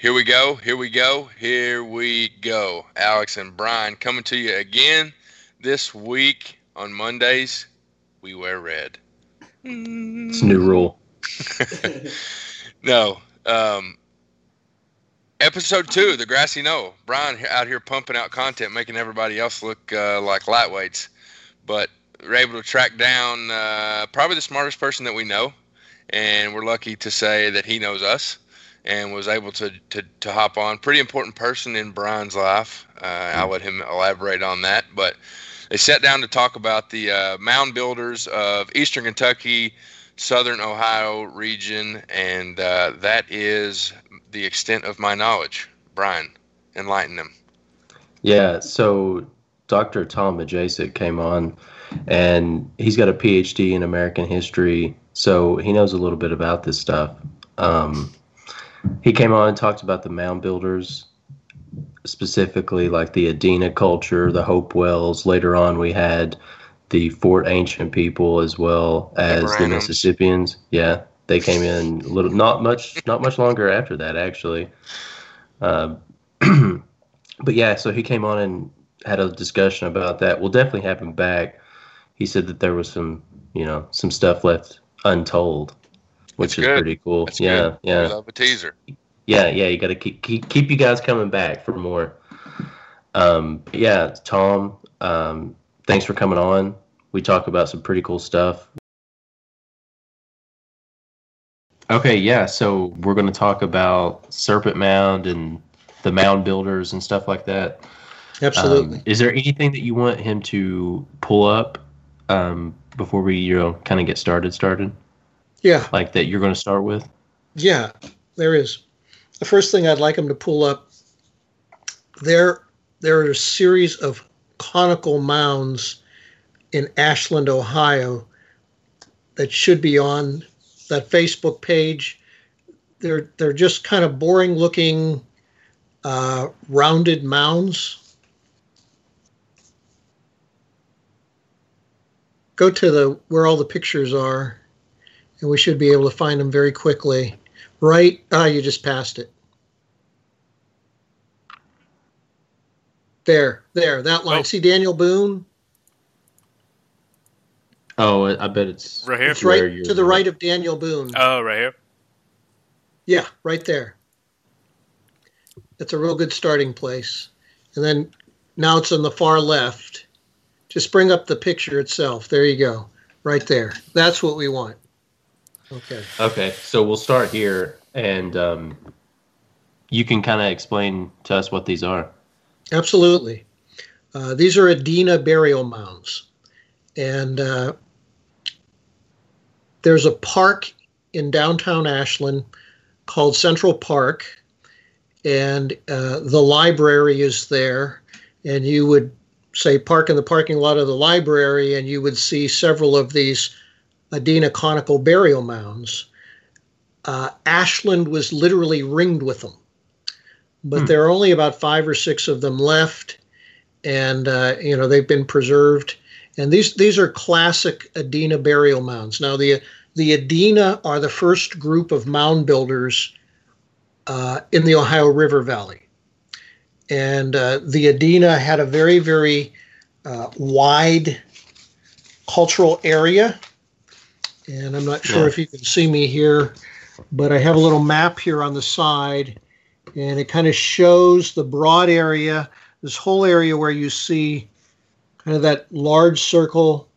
Here we go. Here we go. Here we go. Alex and Brian coming to you again this week on Mondays. We wear red. It's a new rule. no. Um, episode two, the grassy knoll. Brian out here pumping out content, making everybody else look uh, like lightweights. But we're able to track down uh, probably the smartest person that we know, and we're lucky to say that he knows us and was able to, to, to hop on. Pretty important person in Brian's life. Uh, I'll let him elaborate on that. But they sat down to talk about the uh, mound builders of Eastern Kentucky, Southern Ohio region, and uh, that is the extent of my knowledge. Brian, enlighten them. Yeah, so Dr. Tom Matijasic came on, and he's got a PhD in American history, so he knows a little bit about this stuff. Um, he came on and talked about the mound builders specifically like the Adena culture, the Hopewells. Later on, we had the Fort Ancient people as well as the, Mississippians. Yeah, they came in a little, not much, not much longer after that actually. Uh, but yeah, so he came on and had a discussion about that. We'll definitely have him back. He said that there was some, you know, some stuff left untold which That's is good. pretty cool. That's yeah, good. yeah. Love a teaser. Yeah, yeah. You got to keep, keep keep you guys coming back for more. Um, yeah, Tom. Um, thanks for coming on. We talk about some pretty cool stuff. Okay, yeah. So we're going to talk about Serpent Mound and the mound builders and stuff like that. Absolutely. Um, is there anything that you want him to pull up um, before we, you know, kind of get started? Started. Yeah. Like that you're going to start with? Yeah, there is. The first thing I'd like them to pull up there there are a series of conical mounds in Ashland, Ohio that should be on that Facebook page. They're they're just kind of boring looking uh, rounded mounds. Go to the where all the pictures are and we should be able to find them very quickly. Right? Ah, you just passed it. There, there, that line. Oh. See Daniel Boone? Oh, I bet it's right here. It's right to the right of Daniel Boone. Oh, right here. Yeah, right there. That's a real good starting place. And then now it's on the far left. Just bring up the picture itself. There you go. Right there. That's what we want. Okay. Okay. So we'll start here, and um, you can kind of explain to us what these are. Absolutely. Uh, these are Adena burial mounds, and uh, there's a park in downtown Ashland called Central Park, and uh, the library is there, and you would say park in the parking lot of the library, and you would see several of these Adena conical burial mounds. Uh, Ashland was literally ringed with them, but hmm. there are only about five or six of them left, and uh, you know they've been preserved. And these these are classic Adena burial mounds. Now the the Adena are the first group of mound builders uh, in the Ohio River Valley, and uh, the Adena had a very very uh, wide cultural area and I'm not sure yeah. if you can see me here, but I have a little map here on the side, and it kind of shows the broad area, this whole area where you see kind of that large circle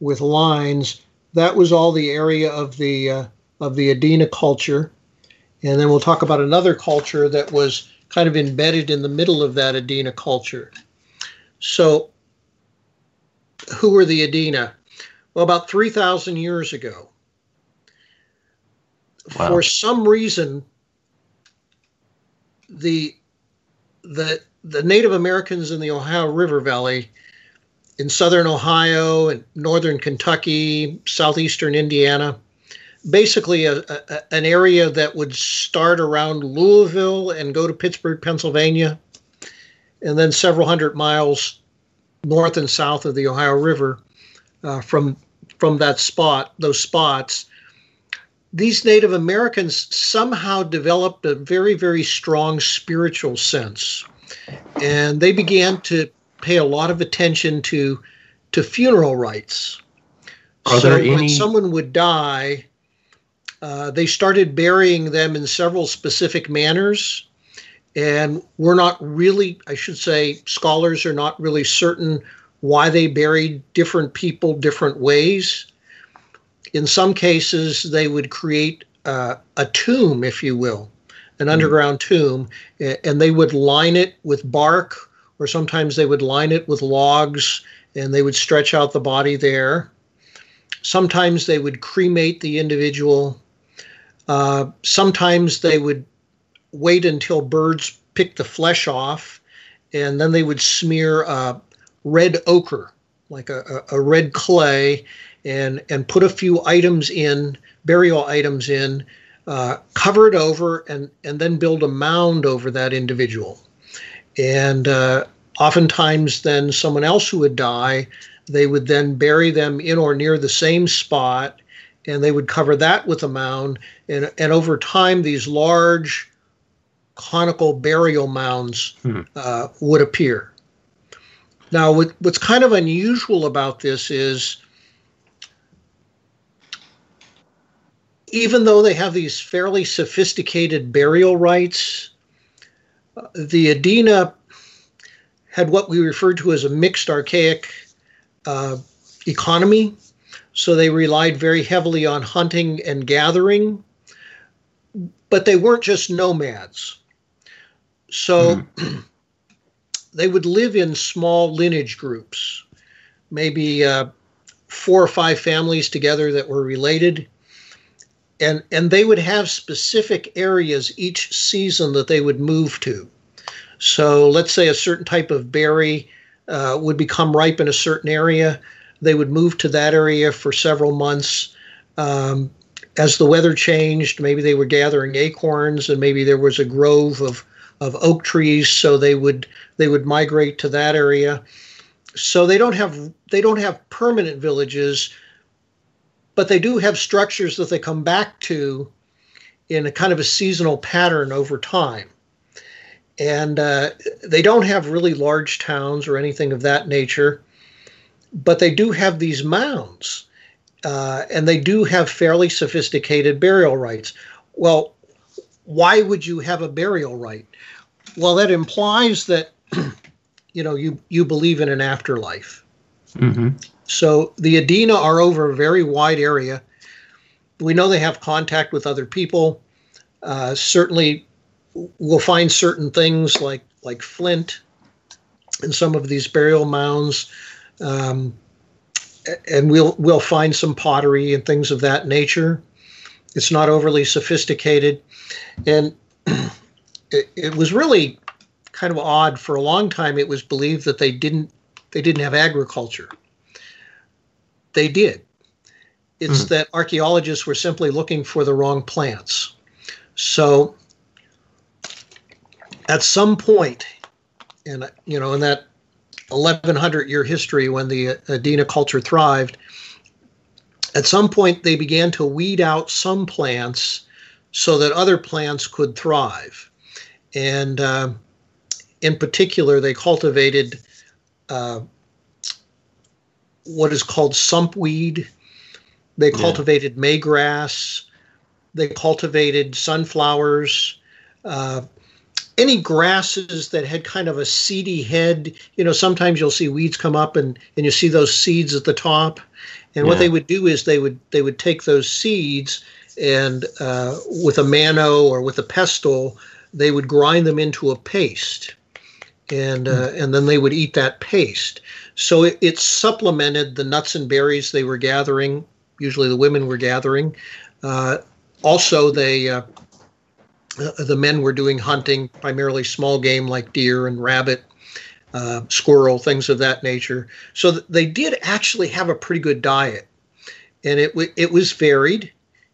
with lines. That was all the area of the uh, of the Adena culture, and then we'll talk about another culture that was kind of embedded in the middle of that Adena culture. So, who were the Adena? Well, about 3,000 years ago. Wow. For some reason, the the the Native Americans in the Ohio River Valley, in southern Ohio and northern Kentucky, southeastern Indiana, basically a, a, an area that would start around Louisville and go to Pittsburgh, Pennsylvania, and then several hundred miles north and south of the Ohio River uh, from from that spot, those spots, these Native Americans somehow developed a very, very strong spiritual sense. And they began to pay a lot of attention to, to funeral rites. Are so there when someone would die, uh, they started burying them in several specific manners. And we're not really, I should say, scholars are not really certain why they buried different people different ways. In some cases, they would create uh, a tomb, if you will, an underground tomb, and they would line it with bark, or sometimes they would line it with logs, and they would stretch out the body there. Sometimes they would cremate the individual. Uh, sometimes they would wait until birds picked the flesh off, and then they would smear uh, red ochre, like a, a, red clay, and and put a few items in, burial items in, uh, cover it over, and and then build a mound over that individual. And uh, oftentimes, then someone else who would die, they would then bury them in or near the same spot, and they would cover that with a mound. And and over time, these large conical burial mounds Hmm. uh, would appear. Now, what, what's kind of unusual about this is even though they have these fairly sophisticated burial rites, uh, the Adena had what we referred to as a mixed archaic uh, economy. So they relied very heavily on hunting and gathering, but they weren't just nomads. So they would live in small lineage groups, maybe uh, four or five families together that were related. And, and they would have specific areas each season that they would move to. So let's say a certain type of berry uh, would become ripe in a certain area. They would move to that area for several months. Um, as the weather changed, maybe they were gathering acorns, and maybe there was a grove of, of oak trees, so they would they would migrate to that area. So they don't have they don't have permanent villages, but they do have structures that they come back to in a kind of a seasonal pattern over time. And uh, they don't have really large towns or anything of that nature, but they do have these mounds, uh, and they do have fairly sophisticated burial rites. Well, why would you have a burial rite? Well, that implies that you know you you believe in an afterlife. hmm So the Adena are over a very wide area. We know they have contact with other people. Uh, certainly, we'll find certain things like like flint in some of these burial mounds, um, and we'll we'll find some pottery and things of that nature. It's not overly sophisticated, and it, it was really kind of odd for a long time. It was believed that they didn't they didn't have agriculture they did. It's Hmm. that archaeologists were simply looking for the wrong plants. So at some point, in you know, in that 1100 year history when the Adena culture thrived, at some point they began to weed out some plants so that other plants could thrive. And uh, in particular, they cultivated uh, what is called sumpweed. They Yeah. cultivated maygrass. They cultivated sunflowers. Uh, any grasses that had kind of a seedy head. You know, sometimes you'll see weeds come up and, and you see those seeds at the top. And what they would do is they would they would take those seeds and uh, with a mano or with a pestle, they would grind them into a paste, and uh, and then they would eat that paste. So it, it supplemented the nuts and berries they were gathering. Usually, the women were gathering. Uh, also, they uh, uh, the men were doing hunting, primarily small game like deer and rabbit, uh, squirrel, things of that nature. So th- they did actually have a pretty good diet, and it w- it was varied.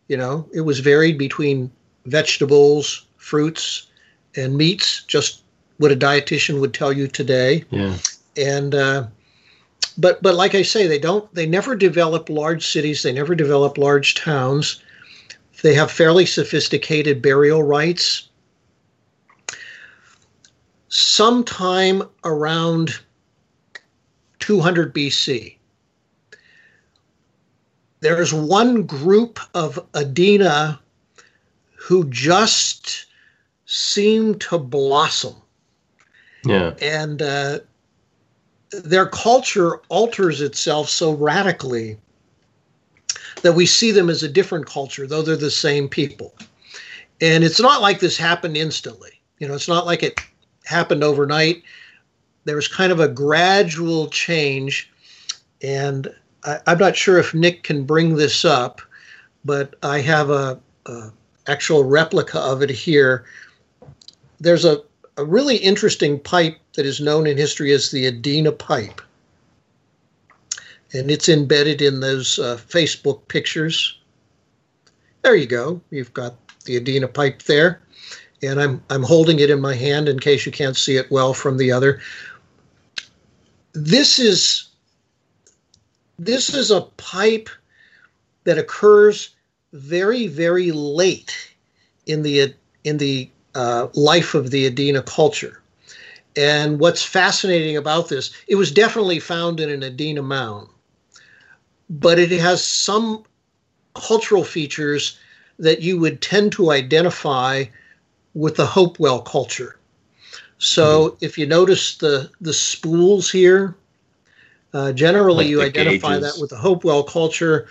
You know, it was varied between vegetables, fruits, and meats. Just what a dietitian would tell you today Yeah. and uh, but but like I say, they don't they never develop large cities. They never develop large towns. They have fairly sophisticated burial rites. Sometime around 200 BC, there's one group of Adena who just seem to blossom. Yeah. And uh, their culture alters itself so radically that we see them as a different culture, though they're the same people. And it's not like this happened instantly. You know, it's not like it happened overnight. There was kind of a gradual change. And I, am not sure if Nick can bring this up, but I have a, a actual replica of it here. There's a, a really interesting pipe that is known in history as the Adena pipe. And it's embedded in those uh, Facebook pictures. There you go. You've got the Adena pipe there. And I'm, I'm holding it in my hand in case you can't see it well from the other. This is this is a pipe that occurs very, very late in the in the uh, life of the Adena culture. And what's fascinating about this, it was definitely found in an Adena mound, but it has some cultural features that you would tend to identify with the Hopewell culture. So mm-hmm. if you notice the the spools here, uh, generally, like you identify gauges. that with the Hopewell culture,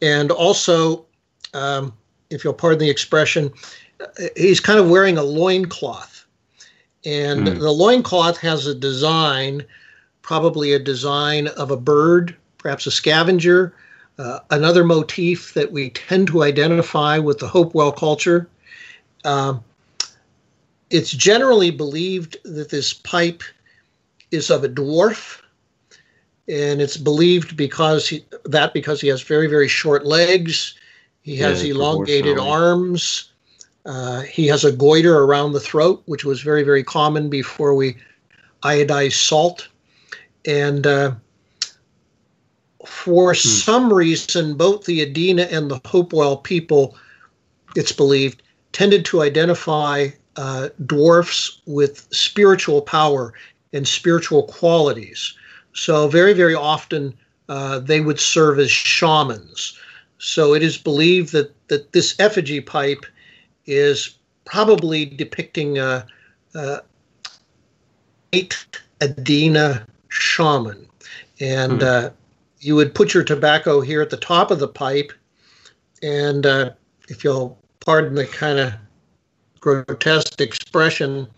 and also, um, if you'll pardon the expression, he's kind of wearing a loincloth. And mm. the loincloth has a design, probably a design of a bird, perhaps a scavenger. Uh, another motif that we tend to identify with the Hopewell culture. Um, it's generally believed that this pipe is of a dwarf and it's believed because he, that because he has very very short legs, he has yeah, elongated arms, uh, he has a goiter around the throat, which was very very common before we iodized salt, and uh, for hmm. some reason, both the Adena and the Hopewell people, it's believed, tended to identify uh, dwarfs with spiritual power and spiritual qualities. So, very, very often uh, they would serve as shamans. So, it is believed that, that this effigy pipe is probably depicting a, a eight Adena shaman. And mm. uh, you would put your tobacco here at the top of the pipe. And uh, if you'll pardon the kind of grotesque expression,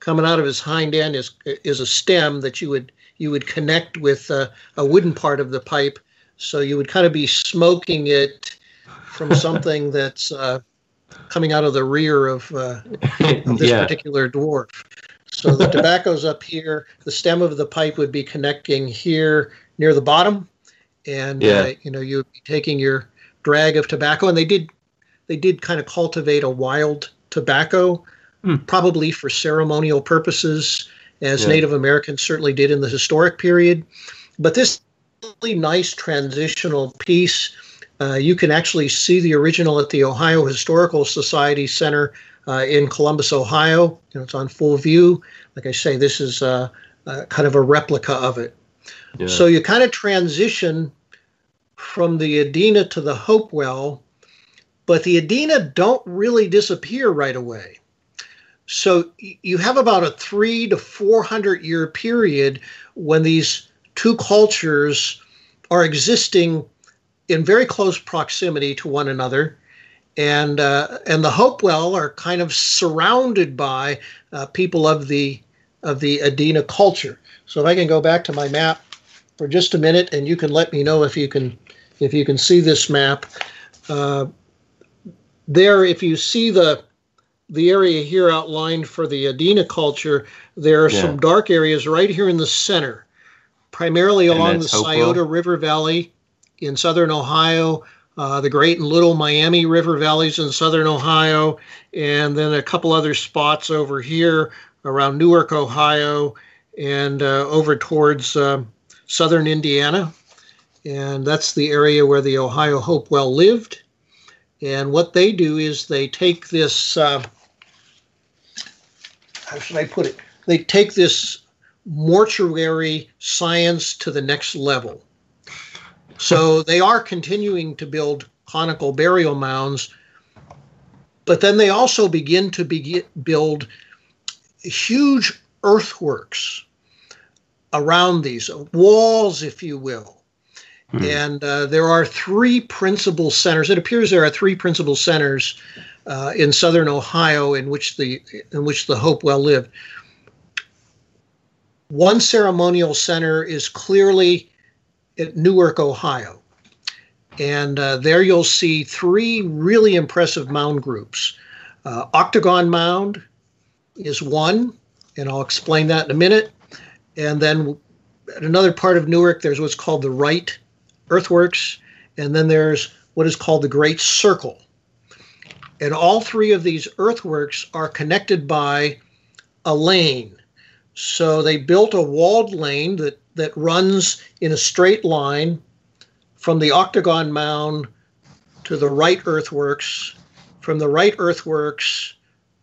coming out of his hind end is is a stem that you would you would connect with uh, a wooden part of the pipe. So you would kind of be smoking it from something that's uh, coming out of the rear of, uh, of this yeah. particular dwarf. So the tobacco's up here. The stem of the pipe would be connecting here near the bottom, and yeah. uh, you know you would be taking your drag of tobacco. And they did they did kind of cultivate a wild tobacco, mm. probably for ceremonial purposes as yeah. Native Americans certainly did in the historic period. But this really nice transitional piece, uh, you can actually see the original at the Ohio Historical Society Center uh, in Columbus, Ohio. You know, it's on full view. Like I say, this is uh, uh kind of a replica of it. Yeah. So you kind of transition from the Adena to the Hopewell, but the Adena don't really disappear right away. So you have about a three to 400 year period when these two cultures are existing in very close proximity to one another. And, uh, and the Hopewell are kind of surrounded by uh, people of the, of the Adena culture. So if I can go back to my map for just a minute and you can let me know if you can, if you can see this map. Uh, there, if you see the, the area here outlined for the Adena culture, there are yeah. some dark areas right here in the center, primarily and along the Scioto River Valley in southern Ohio, uh, the Great and Little Miami River valleys in southern Ohio, and then a couple other spots over here around Newark, Ohio, and uh, over towards uh, southern Indiana. And that's the area where the Ohio Hopewell lived. And what they do is they take this, uh, how should I put it? They take this mortuary science to the next level. So they are continuing to build conical burial mounds, but then they also begin to begin, build huge earthworks around these walls, if you will. Hmm. And uh, there are three principal centers. It appears there are three principal centers uh, in southern Ohio in which the in which the Hopewell lived. One ceremonial center is clearly at Newark, Ohio. And uh, there you'll see three really impressive mound groups. Uh, Octagon Mound is one, and I'll explain that in a minute. And then at another part of Newark, there's what's called the Wright Earthworks, and then there's what is called the Great Circle. And all three of these earthworks are connected by a lane. So they built a walled lane that, that runs in a straight line from the octagon mound to the Wright earthworks, from the Wright earthworks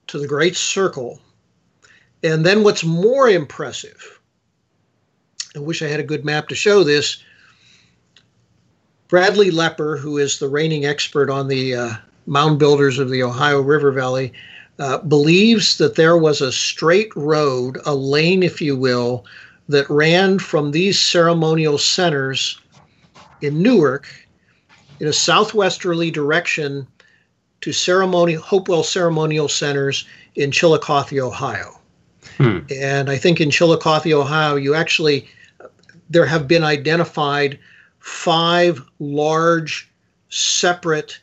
to the Great Circle. And then what's more impressive, I wish I had a good map to show this. Bradley Lepper, who is the reigning expert on the uh, mound builders of the Ohio River Valley, uh, believes that there was a straight road, a lane, if you will, that ran from these ceremonial centers in Newark in a southwesterly direction to ceremonial Hopewell ceremonial centers in Chillicothe, Ohio. Hmm. And I think in Chillicothe, Ohio, you actually there have been identified five large separate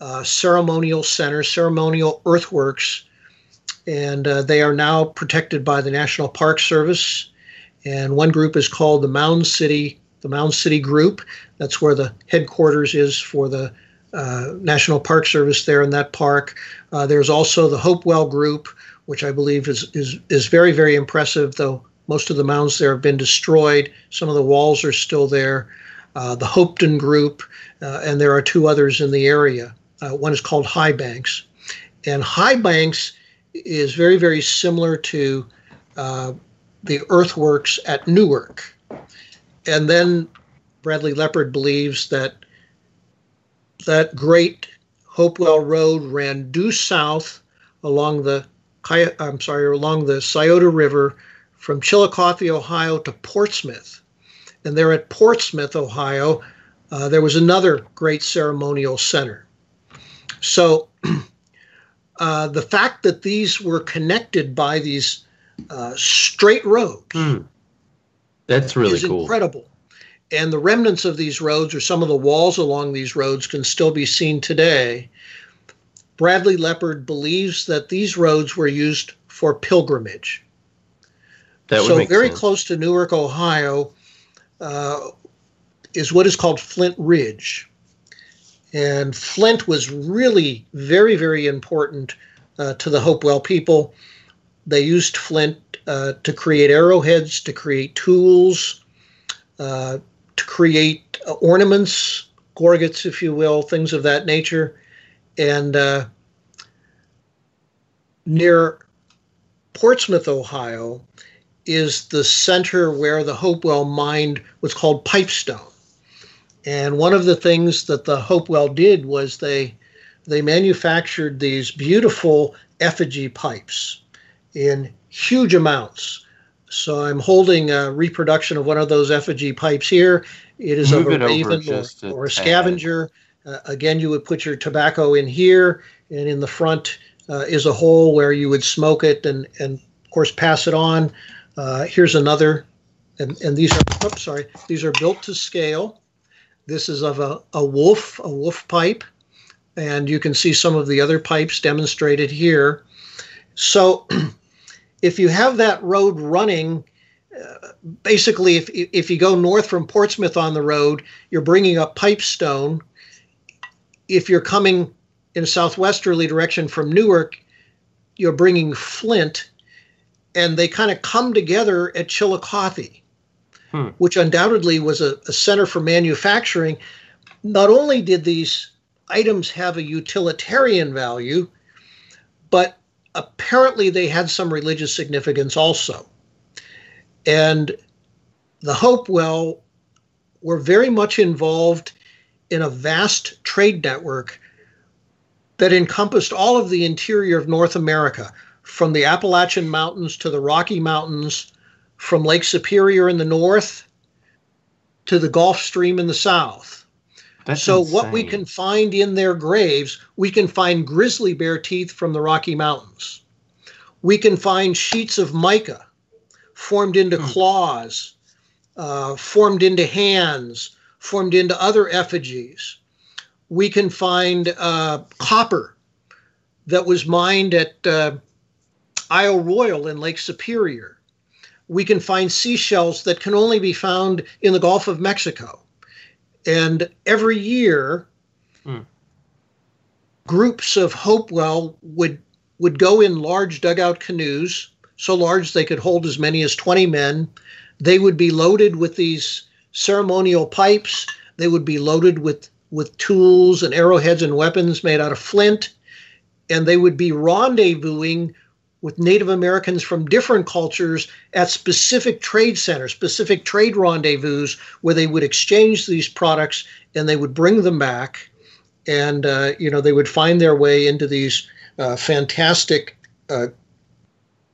uh, ceremonial centers, ceremonial earthworks, and uh, they are now protected by the National Park Service. And one group is called the Mound City, the Mound City Group. That's where the headquarters is for the uh, National Park Service there in that park. Uh, there's also the Hopewell Group, which I believe is is is very very impressive. Though most of the mounds there have been destroyed, some of the walls are still there. Uh, the Hopeton Group, uh, and there are two others in the area. Uh, one is called High Banks. And High Banks is very, very similar to uh, the earthworks at Newark. And then Bradley Lepper believes that that great Hopewell Road ran due south along the I'm sorry, along the Scioto River from Chillicothe, Ohio to Portsmouth. And there at Portsmouth, Ohio, uh, there was another great ceremonial center. So uh, the fact that these were connected by these uh, straight roads mm. that's really cool. incredible. And the remnants of these roads, or some of the walls along these roads, can still be seen today. Bradley Lepper believes that these roads were used for pilgrimage. That so very sense. close to Newark, Ohio, uh, is what is called Flint Ridge. And flint was really very, very important uh, to the Hopewell people. They used flint uh, to create arrowheads, to create tools, uh, to create uh, ornaments, gorgets, if you will, things of that nature. And uh, near Portsmouth, Ohio, is the center where the Hopewell mined what's called pipestone. And one of the things that the Hopewell did was they they manufactured these beautiful effigy pipes in huge amounts. So I'm holding a reproduction of one of those effigy pipes here. It is Move of a raven or, a, or a scavenger. Uh, again, you would put your tobacco in here, and in the front uh, is a hole where you would smoke it and, and of course, pass it on. Uh, here's another, and, and these are, oops, sorry, these are built to scale. This is of a, a wolf, a wolf pipe, and you can see some of the other pipes demonstrated here. So if you have that road running, uh, basically, if, if you go north from Portsmouth on the road, you're bringing up Pipestone. If you're coming in a southwesterly direction from Newark, you're bringing Flint, and they kind of come together at Chillicothe hmm. which undoubtedly was a, a, center for manufacturing. Not only did these items have a utilitarian value, but apparently they had some religious significance also. And the Hopewell were very much involved in a vast trade network that encompassed all of the interior of North America, from the Appalachian Mountains to the Rocky Mountains, from Lake Superior in the north to the Gulf Stream in the south. That's so, insane. what we can find in their graves, we can find grizzly bear teeth from the Rocky Mountains. We can find sheets of mica formed into Hmm. claws, uh, formed into hands, formed into other effigies. We can find uh, copper that was mined at uh, Isle Royale in Lake Superior. We can find seashells that can only be found in the Gulf of Mexico. And every year, Hmm. groups of Hopewell would would go in large dugout canoes, so large they could hold as many as 20 men. They would be loaded with these ceremonial pipes. They would be loaded with with tools and arrowheads and weapons made out of flint, and they would be rendezvousing with Native Americans from different cultures at specific trade centers, specific trade rendezvous where they would exchange these products and they would bring them back, and uh, you know they would find their way into these uh, fantastic uh,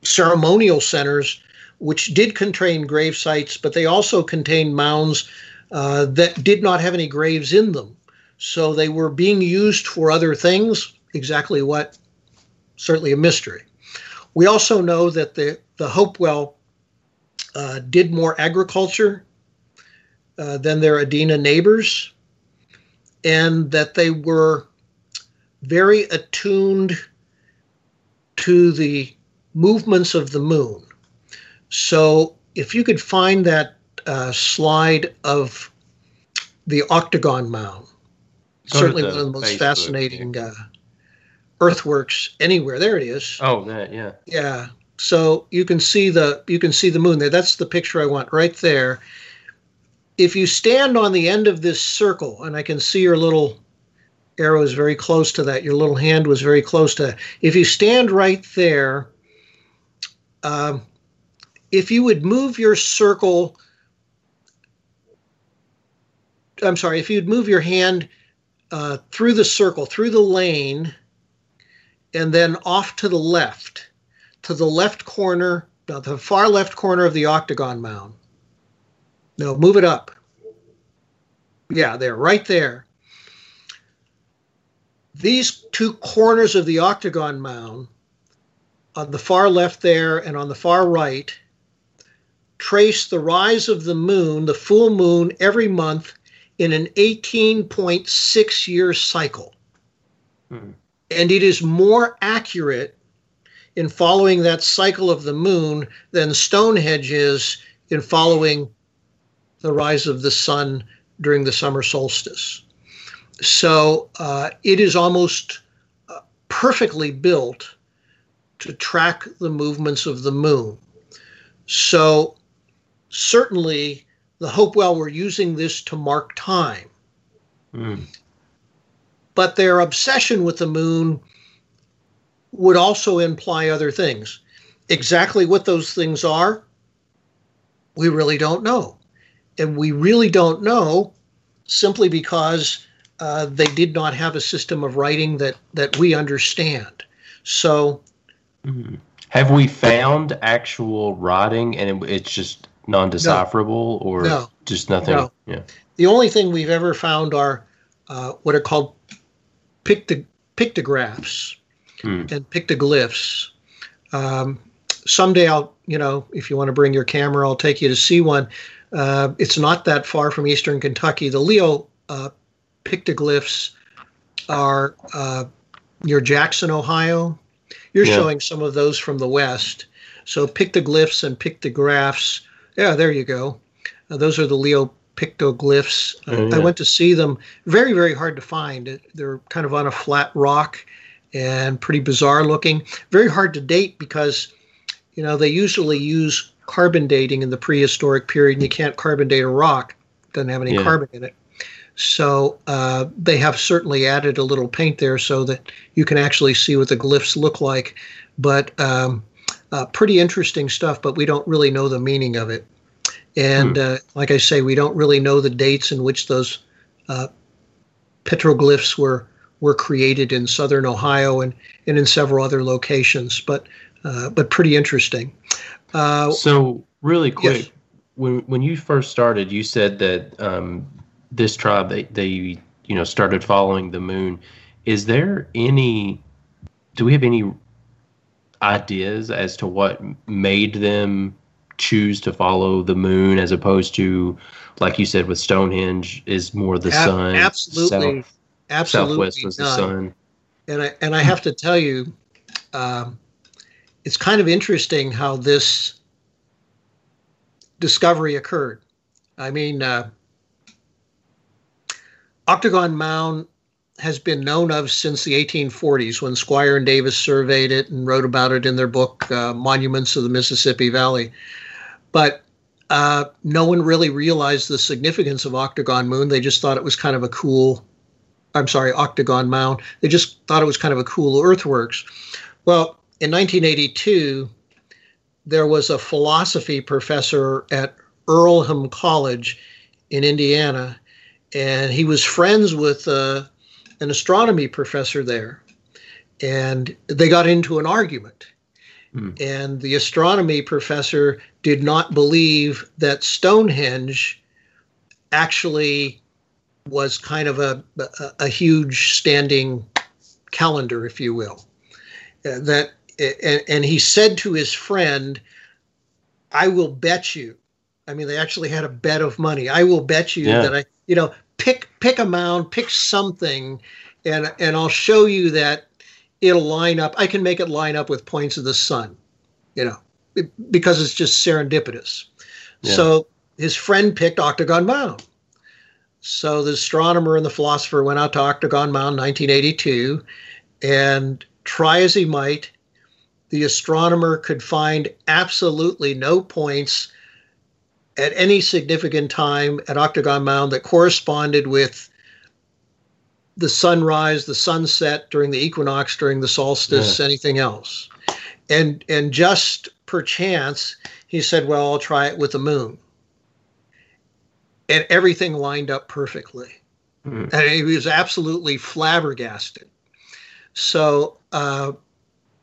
ceremonial centers, which did contain grave sites, but they also contained mounds uh, that did not have any graves in them. So they were being used for other things. Exactly what? Certainly a mystery. We also know that the, the Hopewell uh, did more agriculture uh, than their Adena neighbors, and that they were very attuned to the movements of the moon. So if you could find that uh, slide of the octagon mound, Go certainly one of the most Facebook, fascinating uh, earthworks anywhere. There it is. Oh, that yeah. Yeah. So you can see the you can see the moon there. That's the picture I want right there. If you stand on the end of this circle, and I can see your little arrow is very close to that. Your little hand was very close to that. If you stand right there, um, if you would move your circle, I'm sorry, if you'd move your hand uh, through the circle, through the lane, and then off to the left, to the left corner, the far left corner of the octagon mound. No, move it up. Yeah, there, right there. These two corners of the octagon mound, on the far left there and on the far right, trace the rise of the moon, the full moon, every month in an 18.6 year cycle. Hmm. And it is more accurate in following that cycle of the moon than Stonehenge is in following the rise of the sun during the summer solstice. So uh, it is almost uh, perfectly built to track the movements of the moon. So certainly the Hopewell were using this to mark time, Hmm. But their obsession with the moon would also imply other things. Exactly what those things are, we really don't know. And we really don't know simply because uh, they did not have a system of writing that, that we understand. So, Mhm. Have we found actual writing and it, it's just non-decipherable or No. just nothing? No. Yeah. the only thing we've ever found are uh, what are called picto- pictographs Hmm. and pictoglyphs. Um, someday I'll, you know, if you want to bring your camera, I'll take you to see one. Uh, it's not that far from eastern Kentucky. The Leo uh, pictoglyphs are uh, near Jackson, Ohio. You're Yeah. showing some of those from the west. So pictoglyphs and pictographs. Yeah, there you go. Uh, those are the Leo pictoglyphs. Uh, Oh, I went to see them. Very, very hard to find. They're kind of on a flat rock and pretty bizarre looking. Very hard to date because, you know, they usually use carbon dating in the prehistoric period, and you can't carbon date a rock. It doesn't have any Yeah. carbon in it. So uh, they have certainly added a little paint there so that you can actually see what the glyphs look like. But um, uh, pretty interesting stuff, but we don't really know the meaning of it. And hmm. uh, like I say, we don't really know the dates in which those uh, petroglyphs were were created in southern Ohio and, and in several other locations. But uh, but pretty interesting. Uh, so really quick, yes. when when you first started, you said that um, this tribe they, they you know started following the moon. Is there any? Do we have any ideas as to what made them choose to follow the moon as opposed to, like you said, with Stonehenge is more the Ab- sun. Absolutely, south, absolutely. Southwest was none. the sun. And I and I have to tell you, um, it's kind of interesting how this discovery occurred. I mean, uh, Octagon Mound has been known of since the 1840s when Squier and Davis surveyed it and wrote about it in their book, uh, Monuments of the Mississippi Valley. But uh, no one really realized the significance of Octagon Moon. They just thought it was kind of a cool, I'm sorry, Octagon Mound. They just thought it was kind of a cool earthworks. Well, in 1982, there was a philosophy professor at Earlham College in Indiana, and he was friends with uh, an astronomy professor there. And they got into an argument. Mm. And the astronomy professor did not believe that Stonehenge actually was kind of a, a, a huge standing calendar, if you will. Uh, that and, and he said to his friend, I will bet you. I mean, they actually had a bet of money. I will bet you yeah. that I, you know, pick pick a mound, pick something, and and I'll show you that it'll line up. I can make it line up with points of the sun, you know, it, because it's just serendipitous. Yeah. So his friend picked Octagon Mound. So the astronomer and the philosopher went out to Octagon Mound 1982, and try as he might, the astronomer could find absolutely no points at any significant time at Octagon Mound that corresponded with the sunrise, the sunset during the equinox, during the solstice, yeah. anything else. And and just perchance, he said, "Well, I'll try it with the moon." And everything lined up perfectly, mm. and he was absolutely flabbergasted. So uh,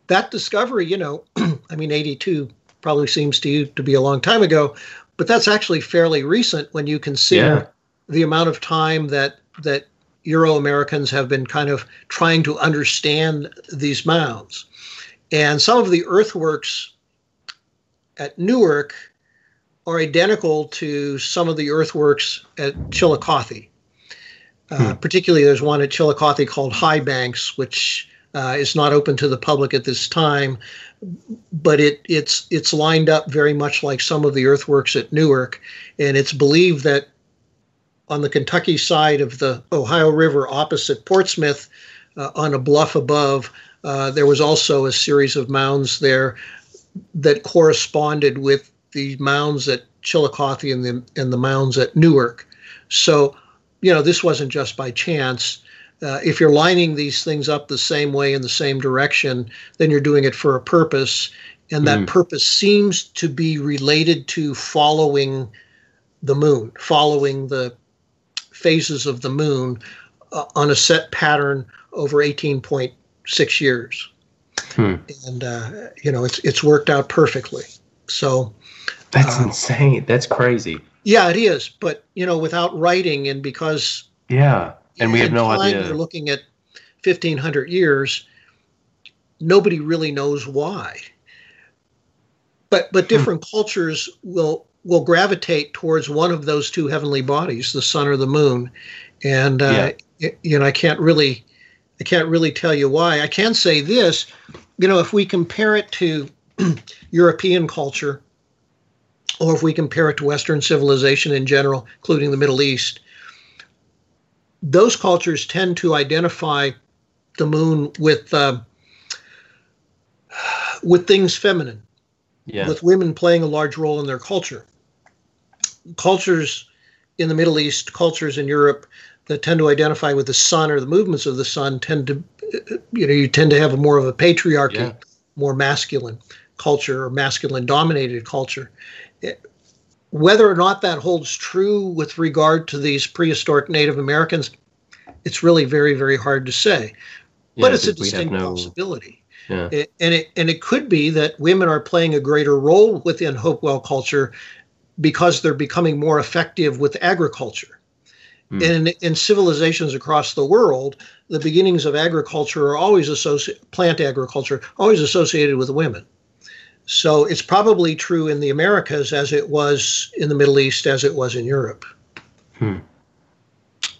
that discovery, you know, I mean, 82 probably seems to you to be a long time ago, but that's actually fairly recent when you consider yeah. the amount of time that that Euro Americans have been kind of trying to understand these mounds. And some of the earthworks at Newark are identical to some of the earthworks at Chillicothe. Uh, hmm. Particularly, there's one at Chillicothe called High Banks, which uh, is not open to the public at this time, but it it's it's lined up very much like some of the earthworks at Newark, and it's believed that on the Kentucky side of the Ohio River, opposite Portsmouth, uh, on a bluff above, uh, there was also a series of mounds there that corresponded with the mounds at Chillicothe and the and the mounds at Newark. So, you know, this wasn't just by chance uh, if you're lining these things up the same way in the same direction, then you're doing it for a purpose. And that mm. purpose seems to be related to following the moon, following the phases of the moon uh, on a set pattern over 18.6 years. Hmm. And, uh, you know, it's, it's worked out perfectly. So that's uh, insane. That's crazy. Yeah, it is. But, you know, without writing and because yeah and we have no idea. You're looking at 1500 years. Nobody really knows why. But but hmm. different hmm. cultures will will gravitate towards one of those two heavenly bodies, the sun or the moon, and uh, yeah. you know I can't really I can't really tell you why. I can say this, you know, if we compare it to European culture, or if we compare it to Western civilization in general, including the Middle East, those cultures tend to identify the moon with uh, with things feminine, yeah. with women playing a large role in their culture. Cultures in the Middle East, cultures in Europe, that tend to identify with the sun or the movements of the sun tend to, you know, you tend to have a more of a patriarchy, Yeah. more masculine culture or masculine dominated culture. Whether or not that holds true with regard to these prehistoric Native Americans, it's really very, very hard to say. Yeah, but it's a distinct no- possibility. Yeah. And it and it could be that women are playing a greater role within Hopewell culture because they're becoming more effective with agriculture. Hmm. And in, in civilizations across the world, the beginnings of agriculture are always associated plant agriculture always associated with women. So it's probably true in the Americas as it was in the Middle East, as it was in Europe.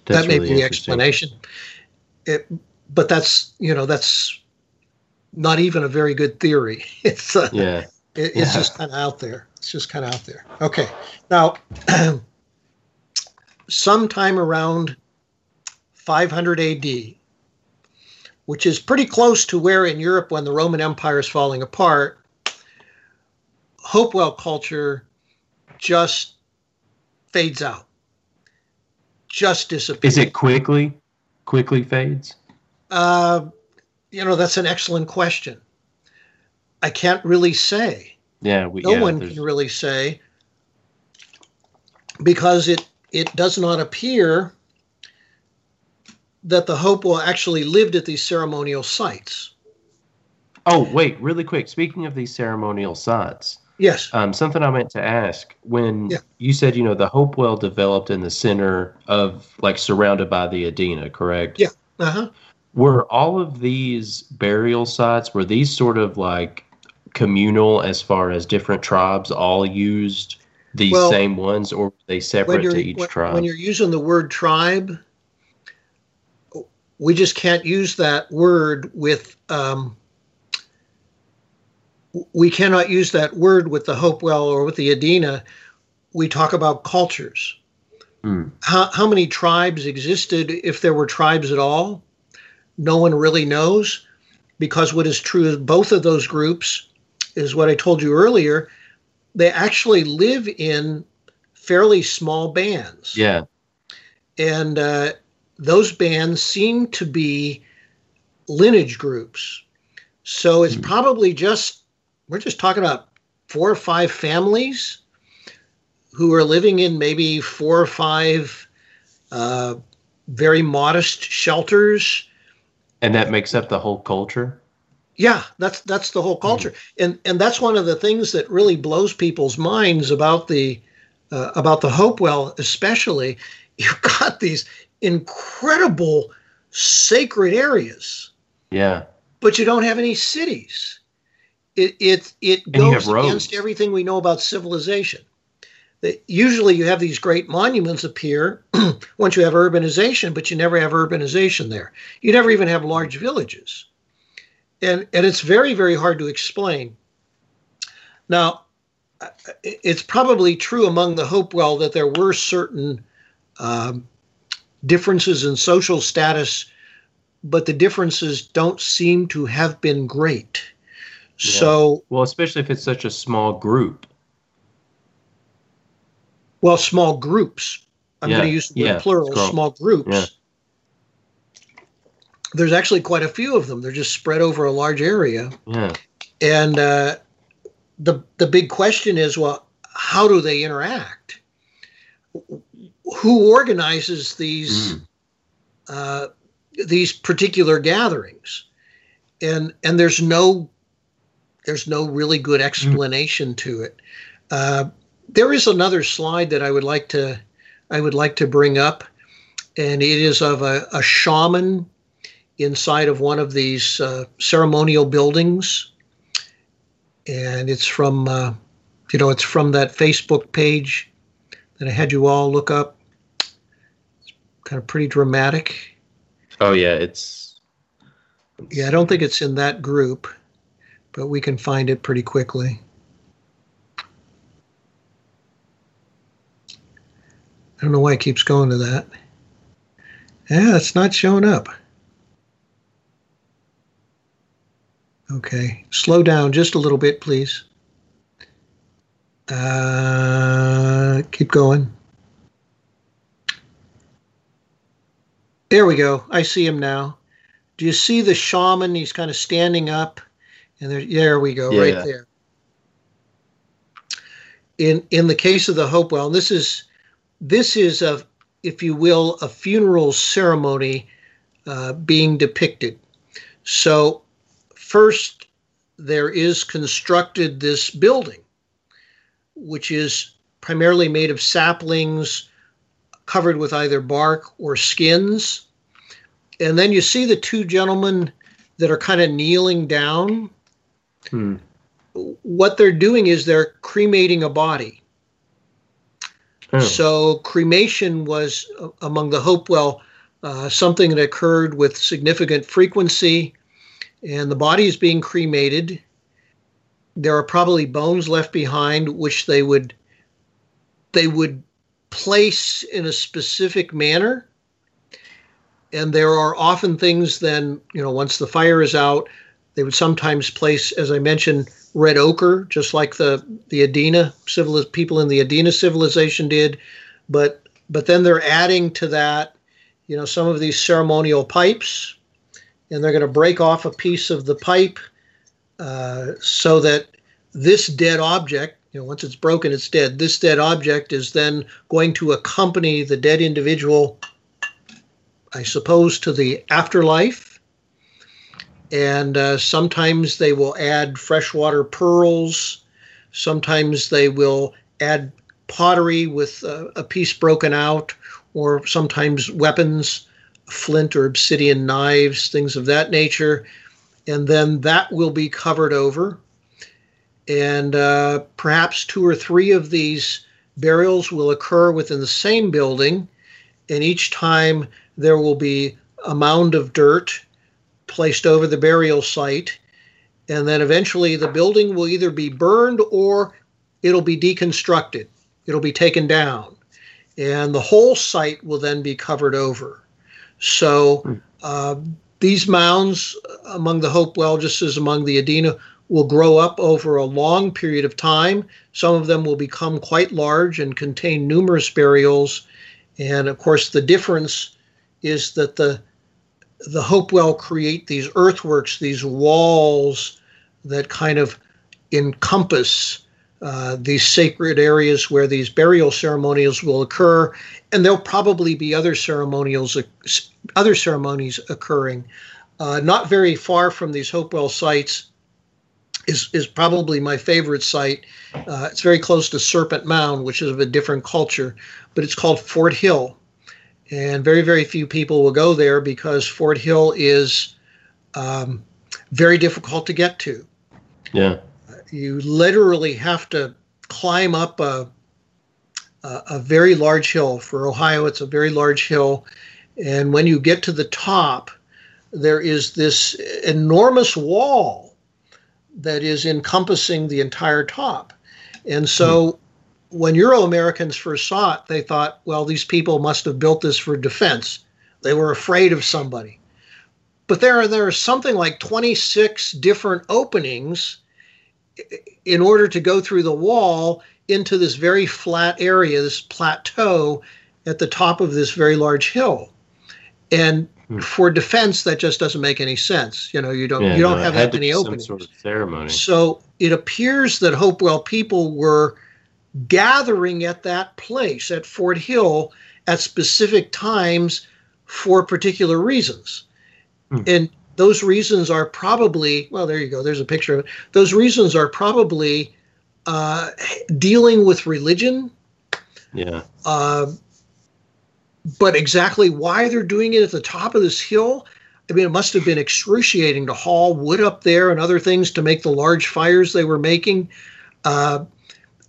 That's that may really be the explanation. It, but that's you know that's not even a very good theory. It's uh, Yeah. It, it's Yeah. just kind of out there. It's just kind of out there. Okay, now sometime around 500 AD, which is pretty close to where in Europe when the Roman Empire is falling apart, Hopewell culture just fades out, just disappears. Is it quickly? Quickly fades? Uh, you know, that's an excellent question. I can't really say. Yeah. We, No yeah, one there's- can really say because it it does not appear that the Hopewell actually lived at these ceremonial sites. Oh, wait, really quick. Speaking of these ceremonial sites, Yes. um, something I meant to ask when Yeah. you said, you know, the Hopewell developed in the center of, like, surrounded by the Adena, correct? Yeah. Uh huh. Were all of these burial sites, were these sort of like communal as far as different tribes all used these Well, same ones, or were they separate to each when, tribe? when you're using the word tribe, we just can't use that word with. Um, we cannot use that word with the Hopewell or with the Adena. We talk about cultures. Hmm. How, how many tribes existed, if there were tribes at all? No one really knows, because what is true of both of those groups is what I told you earlier. They actually live in fairly small bands Yeah. and uh, those bands seem to be lineage groups. So it's Hmm. probably just we're just talking about four or five families who are living in maybe four or five uh, very modest shelters. And that makes up the whole culture? Yeah, that's that's the whole culture, and and that's one of the things that really blows people's minds about the uh, about the Hopewell, especially. You've got these incredible sacred areas, Yeah. but you don't have any cities. It it it And goes against everything we know about civilization. That usually you have these great monuments appear once you have urbanization, but you never have urbanization there. You never even have large villages. And and it's very very hard to explain. Now, it's probably true among the Hopewell that there were certain um, differences in social status, but the differences don't seem to have been great. So, Well, especially if it's such a small group. well, small groups. I'm Yeah, going to use the yeah, plural, small groups. There's actually quite a few of them. They're just spread over a large area. Yeah. And uh, the the big question is, well, how do they interact? Who organizes these Mm. uh, these particular gatherings? And and there's no there's no really good explanation to it. Uh, there is another slide that I would like to I would like to bring up, and it is of a, a shaman inside of one of these uh, ceremonial buildings and it's from uh, you know it's from that Facebook page that I had you all look up. It's kind of pretty dramatic. Oh, yeah. It's. Yeah, I don't think it's in that group, but we can find it pretty quickly. I don't know why it keeps going to that. Yeah, it's not showing up. Okay, slow down just a little bit, please. Uh, keep going. There we go. I see him now. Do you see the shaman? He's kind of standing up, and there, there we go, Yeah, right there. In in the case of the Hopewell, this is this is a, if you will, a funeral ceremony uh, being depicted. So first, there is constructed this building, which is primarily made of saplings covered with either bark or skins. And then you see the two gentlemen that are kind of kneeling down. Hmm. What they're doing is they're cremating a body. Oh. So cremation was uh, among the Hopewell uh, something that occurred with significant frequency, and the body is being cremated. There are probably bones left behind, which they would they would place in a specific manner. And there are often things then, you know, once the fire is out, they would sometimes place, as I mentioned, red ochre, just like the the Adena people in the Adena civilization did. But but then they're adding to that, you know, some of these ceremonial pipes, and they're going to break off a piece of the pipe uh, so that this dead object, you know, once it's broken, it's dead. This dead object is then going to accompany the dead individual, I suppose, to the afterlife. And uh, sometimes they will add freshwater pearls. Sometimes they will add pottery with uh, a piece broken out, or sometimes weapons, flint or obsidian knives, things of that nature. And then that will be covered over. And uh, perhaps two or three of these burials will occur within the same building, and each time there will be a mound of dirt placed over the burial site, and then eventually the building will either be burned or it'll be deconstructed, it'll be taken down, and the whole site will then be covered over. So uh, these mounds among the Hopewell, just as among the Adena, will grow up over a long period of time. Some of them will become quite large and contain numerous burials. And of course, the difference is that the the Hopewell create these earthworks, these walls that kind of encompass uh, these sacred areas where these burial ceremonials will occur, and there'll probably be other ceremonials, other ceremonies occurring. Uh, not very far from these Hopewell sites is is probably my favorite site. Uh, it's very close to Serpent Mound, which is of a different culture, but it's called Fort Hill, and very very few people will go there because Fort Hill is um, very difficult to get to. Yeah. You literally have to climb up a a, a very large hill. For Ohio, it's a very large hill, and when you get to the top, there is this enormous wall that is encompassing the entire top. And so hmm. when Euro Americans first saw it, they thought, well, these people must have built this for defense. They were afraid of somebody. But there are there are something like 26 different openings in order to go through the wall into this very flat area, this plateau at the top of this very large hill. And for defense, that just doesn't make any sense. You know, you don't Yeah, you don't no, have that many openings. sort of ceremony. So it appears that Hopewell people were gathering at that place at Fort Hill at specific times for particular reasons. Hmm. And those reasons are probably, well, there you go, there's a picture of it. Those reasons are probably uh, dealing with religion, Yeah. uh, but exactly why they're doing it at the top of this hill, I mean, it must have been excruciating to haul wood up there and other things to make the large fires they were making, uh,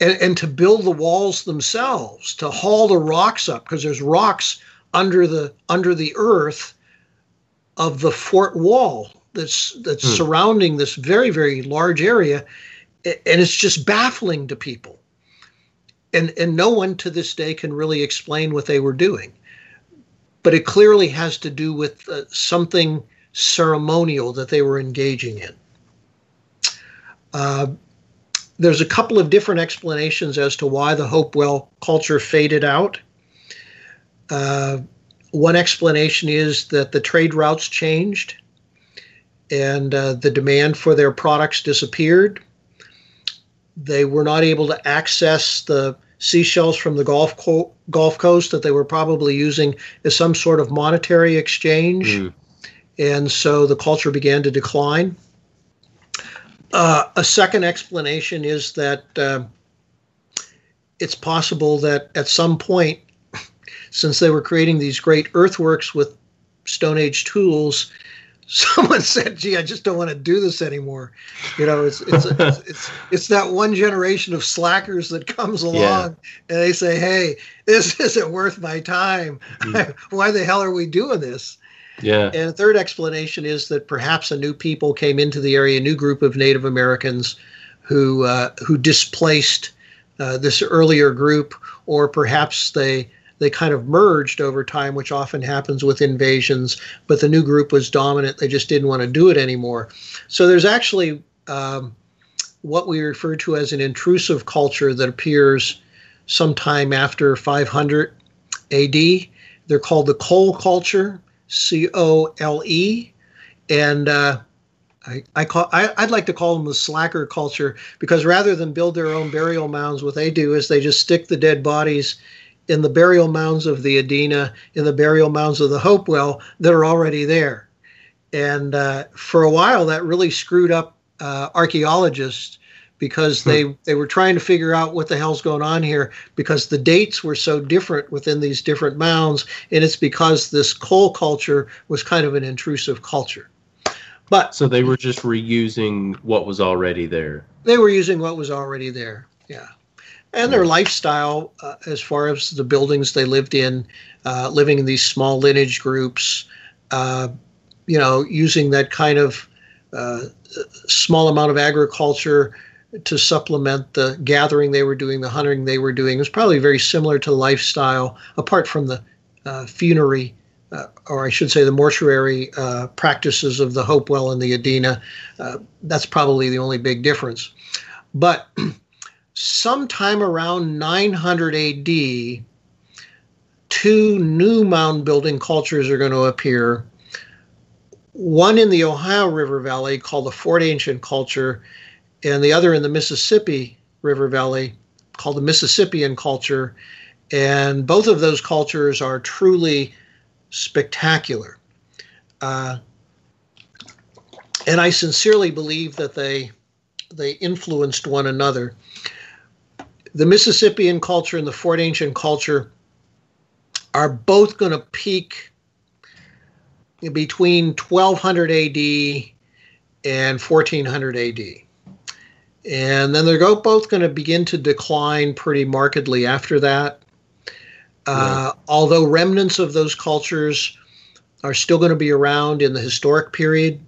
and, and to build the walls themselves, to haul the rocks up because there's rocks under the under the earth of the fort wall that's that's Hmm. surrounding this very very large area, and it's just baffling to people. And and no one to this day can really explain what they were doing. But it clearly has to do with uh, something ceremonial that they were engaging in. Uh, there's a couple of different explanations as to why the hopewell culture faded out. Uh, one explanation is that the trade routes changed and uh, the demand for their products disappeared. They were not able to access the seashells from the Gulf, Co- Gulf Coast that they were probably using as some sort of monetary exchange. Mm. And so the culture began to decline. Uh, a second explanation is that uh, it's possible that at some point, since they were creating these great earthworks with Stone Age tools, someone said, "Gee, I just don't want to do this anymore." You know, it's it's it's, it's, it's that one generation of slackers that comes along yeah. and they say, "Hey, this isn't worth my time. Mm. Why the hell are we doing this?" Yeah. And a third explanation is that perhaps a new people came into the area, a new group of Native Americans who uh, who displaced uh, this earlier group, or perhaps they they kind of merged over time, which often happens with invasions. But the new group was dominant; they just didn't want to do it anymore. So there's actually um, what we refer to as an intrusive culture that appears sometime after 500 AD. They're called the Cole culture C O L E, and uh, I, I call I, would like to call them the slacker culture because rather than build their own burial mounds, what they do is they just stick the dead bodies in the burial mounds of the Adena, in the burial mounds of the Hopewell that are already there. And uh, for a while, that really screwed up uh, archaeologists because they hmm. they were trying to figure out what the hell's going on here because the dates were so different within these different mounds and it's because this Cole culture was kind of an intrusive culture but so they were just reusing what was already there they were using what was already there yeah and their lifestyle uh, as far as the buildings they lived in uh, living in these small lineage groups uh, you know using that kind of uh, small amount of agriculture to supplement the gathering they were doing, the hunting they were doing. It was probably very similar to lifestyle, apart from the uh, funerary, uh, or I should say, the mortuary practices of the Hopewell and the Adena. That's probably the only big difference. But sometime around 900 AD, two new mound building cultures are going to appear. One in the Ohio River Valley called the Fort Ancient culture, and the other in the Mississippi River Valley called the Mississippian culture. And both of those cultures are truly spectacular. Uh, and I sincerely believe that they they influenced one another. The Mississippian culture and the Fort Ancient culture are both going to peak between 1200 AD and 1400 AD and then they're both going to begin to decline pretty markedly after that. Uh, although remnants of those cultures are still going to be around in the historic period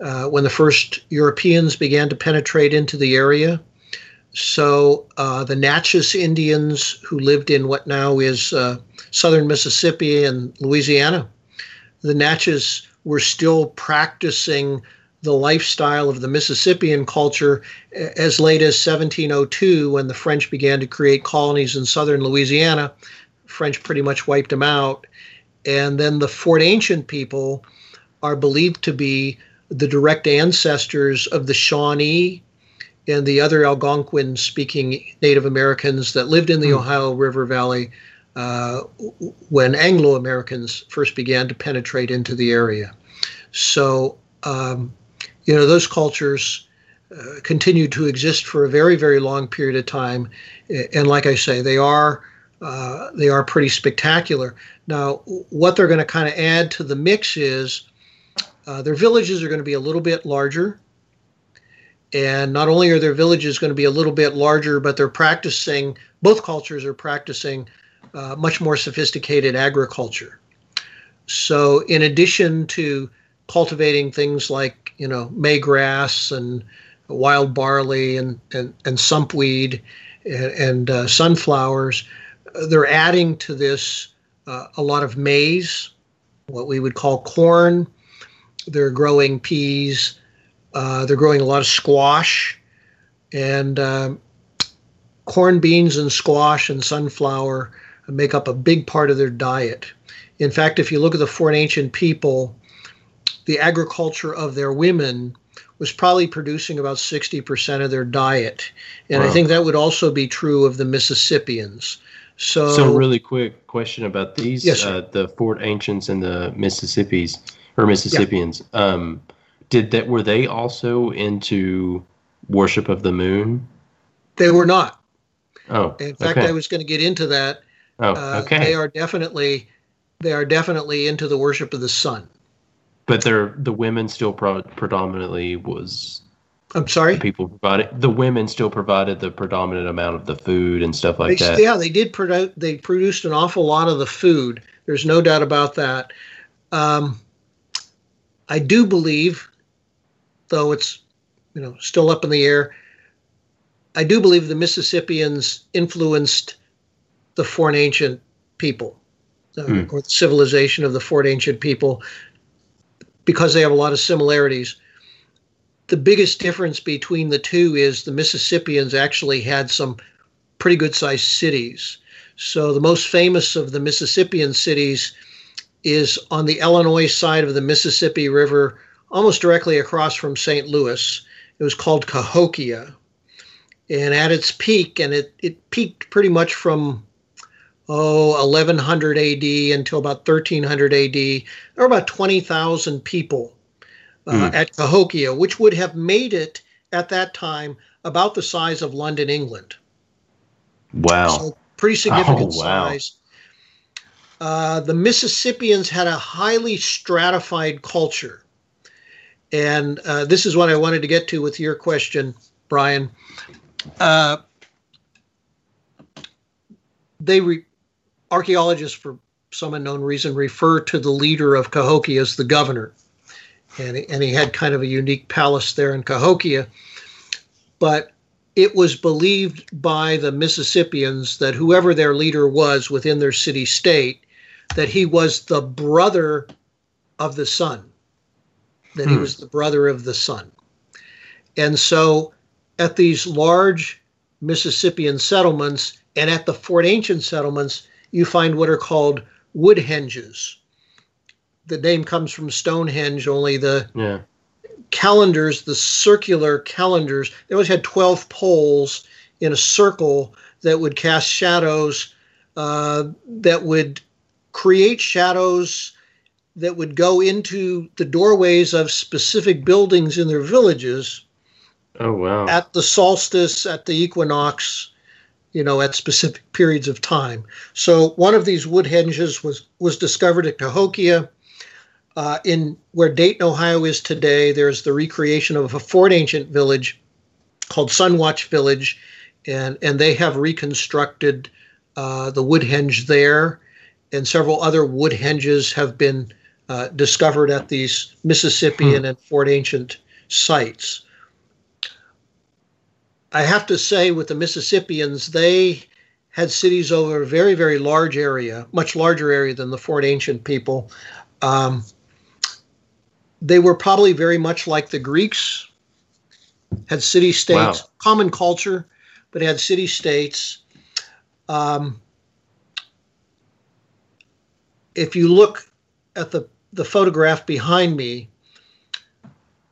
uh, when the first Europeans began to penetrate into the area. So uh, the Natchez Indians who lived in what now is uh, southern Mississippi and Louisiana, the Natchez were still practicing the lifestyle of the Mississippian culture as late as 1702 when the French began to create colonies in southern Louisiana. French pretty much wiped them out. And then the Fort Ancient people are believed to be the direct ancestors of the Shawnee and the other Algonquin speaking Native Americans that lived in the mm. Ohio River Valley uh, when Anglo Americans first began to penetrate into the area. So um, you know, those cultures uh, continue to exist for a very, very long period of time. And like I say, they are uh, they are pretty spectacular. Now, what they're going to kind of add to the mix is uh, their villages are going to be a little bit larger. And not only are their villages going to be a little bit larger, but they're practicing, both cultures are practicing uh, much more sophisticated agriculture. So, in addition to cultivating things like you know May grass and wild barley and and, and sumpweed and, and uh, sunflowers. They're adding to this uh, a lot of maize, what we would call corn. They're growing peas. Uh, they're growing a lot of squash, and um, corn, beans, and squash and sunflower make up a big part of their diet. In fact, if you look at the Fort Ancient people, the agriculture of their women was probably producing about 60% of their diet. And wow. I think that would also be true of the Mississippians. So, so really quick question about these yes, uh, the Fort Ancients and the Mississippi's or Mississippians. Yeah. Um, did that were they also into worship of the moon? They were not. Oh, in fact, okay. I was going to get into that. Oh, uh, okay. they are definitely they are definitely into the worship of the sun. But they're the women still pro- predominantly was. I'm sorry. People provided the women still provided the predominant amount of the food and stuff like they, that. Yeah, they did. produce. they produced an awful lot of the food. There's no doubt about that. Um, I do believe, though it's you know still up in the air. I do believe the Mississippians influenced the Fort Ancient people, uh, hmm. or the civilization of the Fort Ancient people, because they have a lot of similarities. The biggest difference between the two is the Mississippians actually had some pretty good sized cities. So the most famous of the Mississippian cities is on the Illinois side of the Mississippi River, almost directly across from St. Louis. It was called Cahokia and at its peak, and it, it peaked pretty much from oh 1100 AD until about 1300 AD. There were about 20,000 people uh, mm. at Cahokia, which would have made it at that time about the size of London, England. Wow. So pretty significant oh, wow. size. Uh, the Mississippians had a highly stratified culture. And uh, this is what I wanted to get to with your question, Brian. Uh, they re- archaeologists, for some unknown reason, refer to the leader of Cahokia as the governor, and and he had kind of a unique palace there in Cahokia. But it was believed by the Mississippians that whoever their leader was within their city state, that he was the brother of the sun, that hmm. he was the brother of the sun. And so at these large Mississippian settlements and at the Fort Ancient settlements, you find what are called wood henges. The name comes from Stonehenge, only the yeah. calendars, the circular calendars, they always had 12 poles in a circle that would cast shadows, uh, that would create shadows that would go into the doorways of specific buildings in their villages Oh wow! At the solstice, at the equinox, you know, at specific periods of time. So one of these wood henges was was discovered at Cahokia. Uh, in where Dayton, Ohio is today, there's the recreation of a Fort Ancient village called Sunwatch Village, and and they have reconstructed uh, the wood henge there, and several other wood henges have been uh, discovered at these Mississippian hmm. and Fort Ancient sites. I have to say, with the Mississippians, they had cities over a very, very large area, much larger area than the Fort Ancient people. Um, they were probably very much like the Greeks, had city states, wow. common culture, but had city states. Um, if you look at the, the photograph behind me,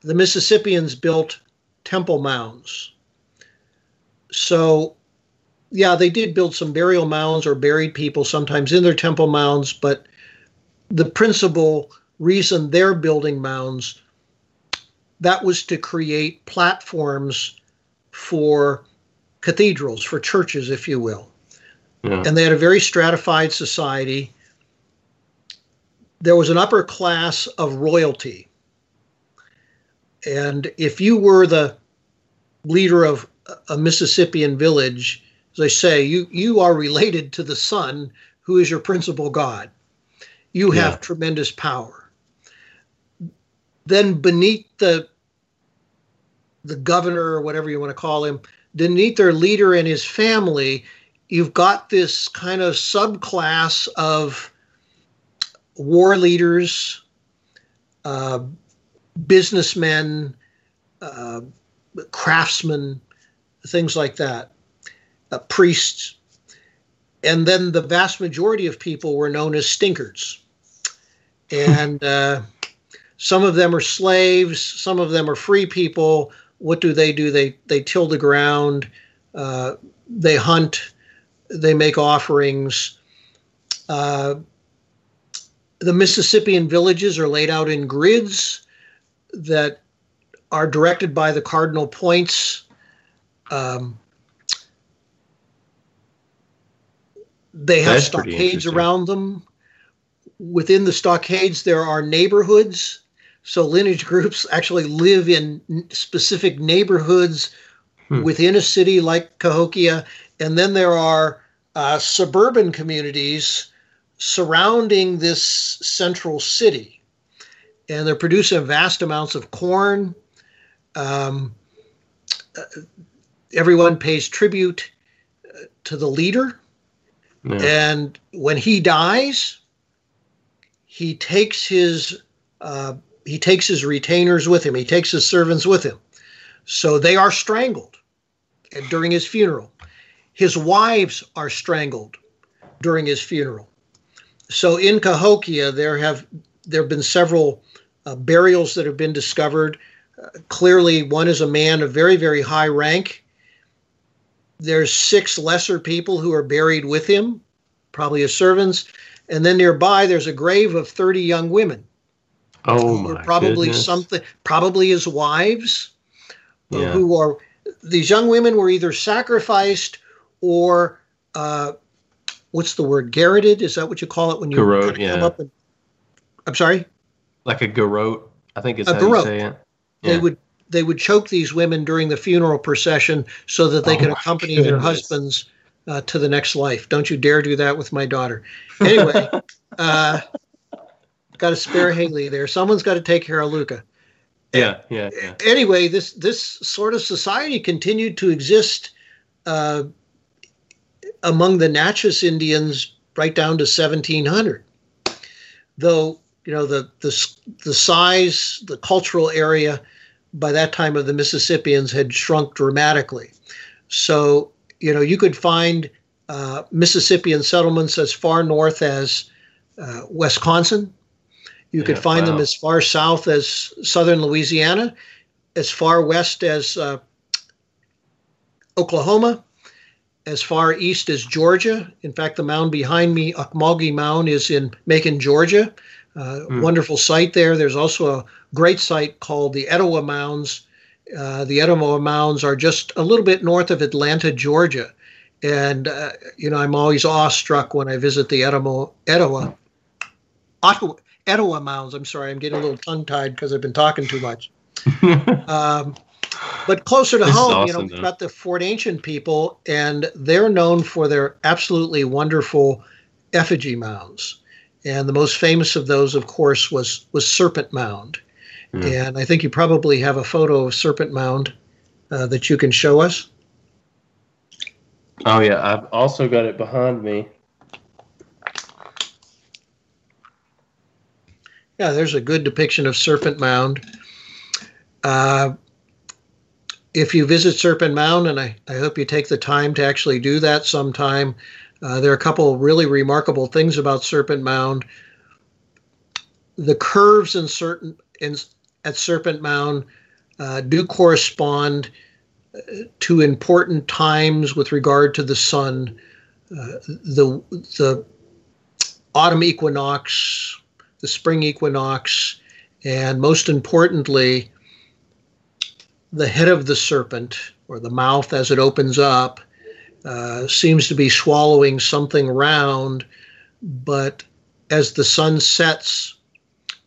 the Mississippians built temple mounds so yeah, they did build some burial mounds or buried people sometimes in their temple mounds, but the principal reason they're building mounds that was to create platforms for cathedrals, for churches, if you will. Yeah. And they had a very stratified society. There was an upper class of royalty. And if you were the leader of a Mississippian village, as I say, you you are related to the sun, who is your principal god. You have yeah. tremendous power. Then beneath the the governor or whatever you want to call him, beneath their leader and his family, you've got this kind of subclass of war leaders, uh, businessmen, uh, craftsmen, things like that, uh, priests. And then the vast majority of people were known as stinkards. and uh, some of them are slaves, some of them are free people. What do they do? They they till the ground, uh, they hunt, they make offerings. Uh, the Mississippian villages are laid out in grids that are directed by the cardinal points. Um, they have That's stockades around them. Within the stockades, there are neighborhoods. So lineage groups actually live in specific neighborhoods Hmm. within a city like Cahokia. And then there are uh, suburban communities surrounding this central city. And they're producing vast amounts of corn. Um, uh, everyone pays tribute uh, to the leader. Yeah. And when he dies, he takes his uh, he takes his retainers with him. He takes his servants with him. So they are strangled during his funeral. His wives are strangled during his funeral. So in Cahokia, there have there have been several uh, burials that have been discovered. Uh, clearly, one is a man of very very high rank. There's six lesser people who are buried with him, probably his servants, and then nearby there's a grave of 30 young women oh who my probably goodness. something probably his wives uh, Yeah. who are these young women were either sacrificed or uh, what's the word garroted is that what you call it when you Garrote, yeah. up and i'm sorry like a garrote. I think it's A how garrote. you say it. they would they would choke these women during the funeral procession so that they Oh could accompany their husbands uh, to the next life. Don't you dare do that with my daughter. Anyway, uh, got to spare Haley there. Someone's got to take care of Luca. Yeah, yeah, yeah. Anyway, this this sort of society continued to exist uh, among the Natchez Indians right down to 1700. Though you know the the the size, the cultural area by that time of the Mississippians had shrunk dramatically. So you know you could find uh, Mississippian settlements as far north as uh, Wisconsin. You could Yeah, find them as far south as southern Louisiana, as far west as uh, Oklahoma, as far east as Georgia. In fact, the mound behind me, Ocmulgee Mound, is in Macon, Georgia. Uh, Hmm. Wonderful site there. There's also a great site called the Etowah Mounds. Uh, the Etowah Mounds are just a little bit north of Atlanta, Georgia. And, uh, you know, I'm always awestruck when I visit the Etowah, Etowah, Ottawa, Etowah Mounds. I'm sorry, I'm getting a little tongue tied because I've been talking too much. Um, but closer to home, you know, awesome, we've got the Fort Ancient people, and they're known for their absolutely wonderful effigy mounds. And the most famous of those, of course, was was Serpent Mound. Hmm. And I think you probably have a photo of Serpent Mound uh, that you can show us. oh yeah, I've also got it behind me. Yeah, there's a good depiction of Serpent Mound. Uh, if you visit Serpent Mound, and I, I hope you take the time to actually do that sometime, uh, there are a couple really remarkable things about Serpent Mound. The curves in certain in, at Serpent Mound uh, do correspond uh, to important times with regard to the sun. Uh, the the autumn equinox, the spring equinox, and most importantly, the head of the serpent, or the mouth as it opens up, uh, seems to be swallowing something round, but as the sun sets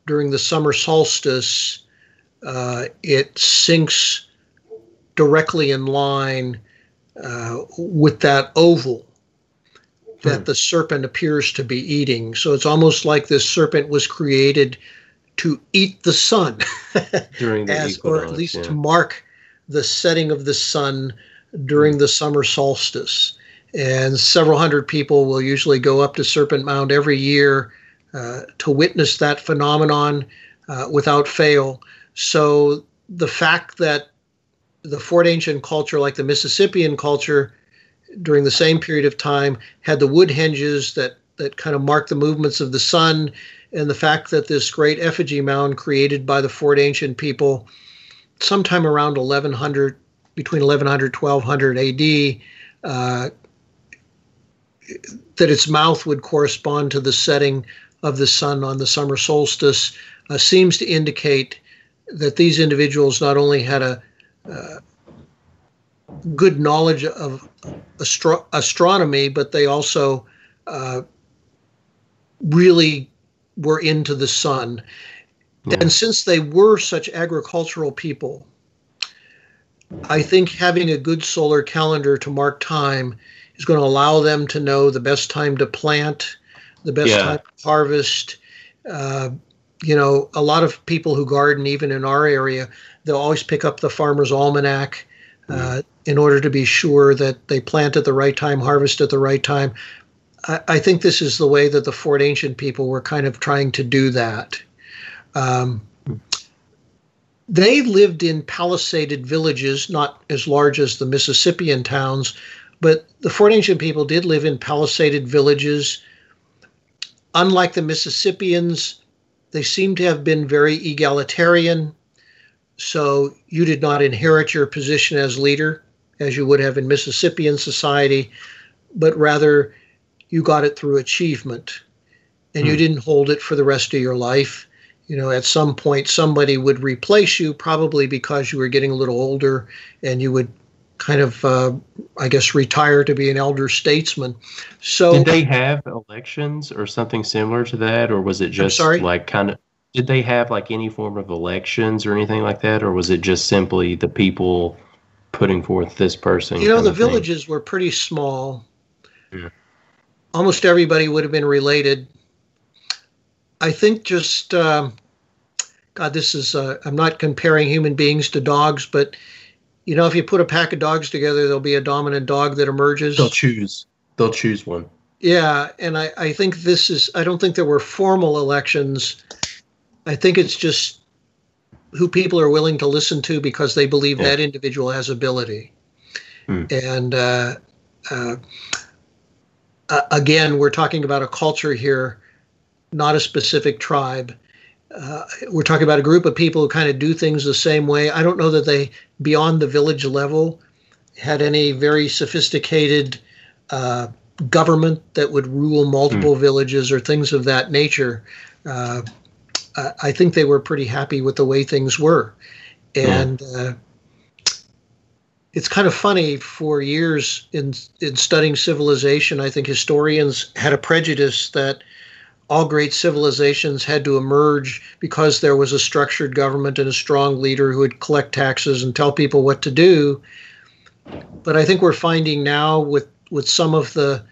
during the summer solstice, uh, it sinks directly in line uh, with that oval that Hmm. the serpent appears to be eating. So it's almost like this serpent was created to eat the sun, during the as or at least yeah. to mark the setting of the sun during the summer solstice. And several hundred people will usually go up to Serpent Mound every year uh, to witness that phenomenon uh, without fail. So the fact that the Fort Ancient culture, like the Mississippian culture, during the same period of time, had the wood henges that that kind of mark the movements of the sun, and the fact that this great effigy mound created by the Fort Ancient people sometime around 1100, between 1100 1200 AD, uh, that its mouth would correspond to the setting of the sun on the summer solstice uh, seems to indicate that these individuals not only had a uh, good knowledge of astro- astronomy, but they also uh, really were into the sun. Yeah. And since they were such agricultural people, I think having a good solar calendar to mark time is going to allow them to know the best time to plant, the best yeah. time to harvest. Uh, you know, a lot of people who garden, even in our area, they'll always pick up the Farmer's Almanac uh, mm. in order to be sure that they plant at the right time, harvest at the right time. I, think this is the way that the Fort Ancient people were kind of trying to do that. Um, they lived in palisaded villages, not as large as the Mississippian towns, but the Fort Ancient people did live in palisaded villages. Unlike the Mississippians, they seem to have been very egalitarian. So you did not inherit your position as leader as you would have in Mississippian society, but rather you got it through achievement and you hmm. didn't hold it for the rest of your life. You know, at some point, somebody would replace you, probably because you were getting a little older and you would kind of, uh, I guess, retire to be an elder statesman. So, did they have elections or something similar to that, or was it just like kind of? Did they have like any form of elections or anything like that, or was it just simply the people putting forth this person? You know, the villages were pretty small. Yeah. Almost everybody would have been related. I think just, um, God, this is, uh, I'm not comparing human beings to dogs, but you know, if you put a pack of dogs together, there'll be a dominant dog that emerges. They'll choose. They'll choose one. Yeah, and I, I think this is. I don't think there were formal elections. I think it's just who people are willing to listen to because they believe yeah. that individual has ability. Hmm. And uh, uh, again, we're talking about a culture here, not a specific tribe uh, we're talking about a group of people who kind of do things the same way. I don't know that they, beyond the village level, had any very sophisticated uh, government that would rule multiple mm. villages or things of that nature. Uh, I think they were pretty happy with the way things were. And mm. It's kind of funny for years in, in studying civilization, I think historians had a prejudice that all great civilizations had to emerge because there was a structured government and a strong leader who would collect taxes and tell people what to do. But I think we're finding now with, with some of the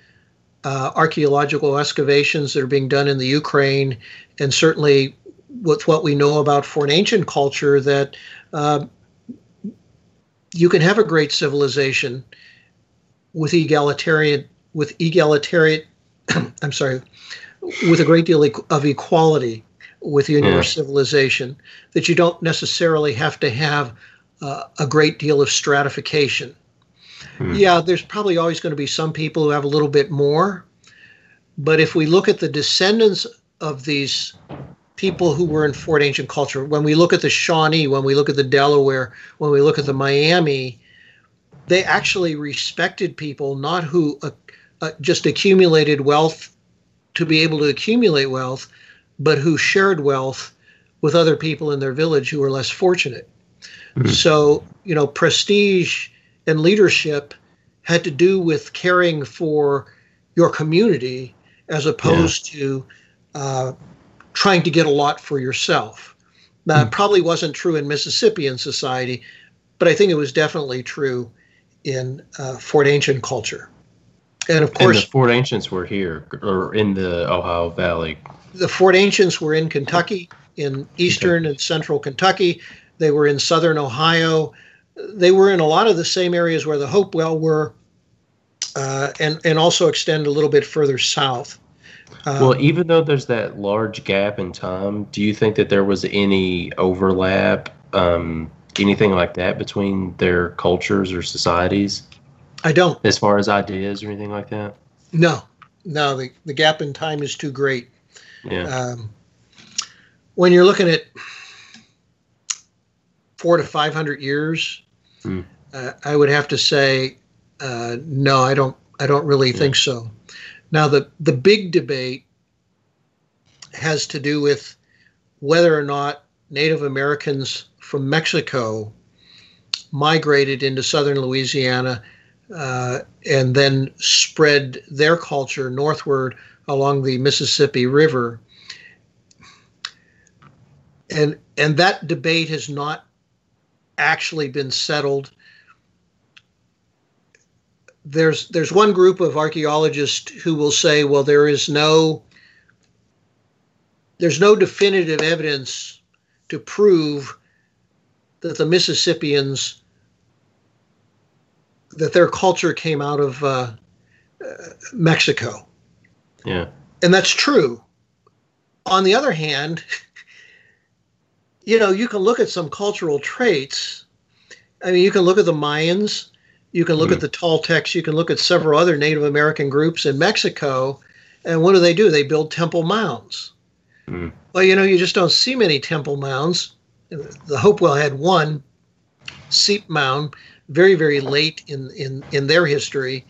uh, archaeological excavations that are being done in the Ukraine, and certainly with what we know about Fort Ancient culture, that uh, you can have a great civilization with egalitarian with egalitarian I'm sorry with a great deal of equality within yeah. your civilization, that you don't necessarily have to have uh, a great deal of stratification. Hmm. Yeah, there's probably always going to be some people who have a little bit more, but if we look at the descendants of these people who were in Fort Ancient culture, when we look at the Shawnee, when we look at the Delaware, when we look at the Miami, they actually respected people not who uh, uh, just accumulated wealth to be able to accumulate wealth, but who shared wealth with other people in their village who were less fortunate. Mm-hmm. So, you know, prestige and leadership had to do with caring for your community as opposed yeah. to uh, trying to get a lot for yourself. That mm-hmm. probably wasn't true in Mississippian society, but I think it was definitely true in uh, Fort Ancient culture. And of course, and the Fort Ancients were here or in the Ohio Valley. The Fort Ancients were in Kentucky, in eastern and central Kentucky. They were in southern Ohio. They were in a lot of the same areas where the Hopewell were, uh, and and also extend a little bit further south. Um, well, even though there's that large gap in time, do you think that there was any overlap, um, anything like that between their cultures or societies? I don't. As far as ideas or anything like that? No, no. The, the gap in time is too great. Yeah. Um, when you're looking at four to five hundred years, Hmm. uh, I would have to say uh, no. I don't. I don't really think so. Now the the big debate has to do with whether or not Native Americans from Mexico migrated into southern Louisiana uh, and then spread their culture northward along the Mississippi River. And and that debate has not actually been settled. There's there's one group of archaeologists who will say, well, there is no there's no definitive evidence to prove that the Mississippians that their culture came out of uh, uh, Mexico, Yeah. and that's true. On the other hand, you know, you can look at some cultural traits. I mean, you can look at the Mayans, you can look Mhm. at the Toltecs, you can look at several other Native American groups in Mexico, and what do they do? They build temple mounds. Mm. Well, you know, you just don't see many temple mounds. The Hopewell had one seep mound very, very late in, in, in their history,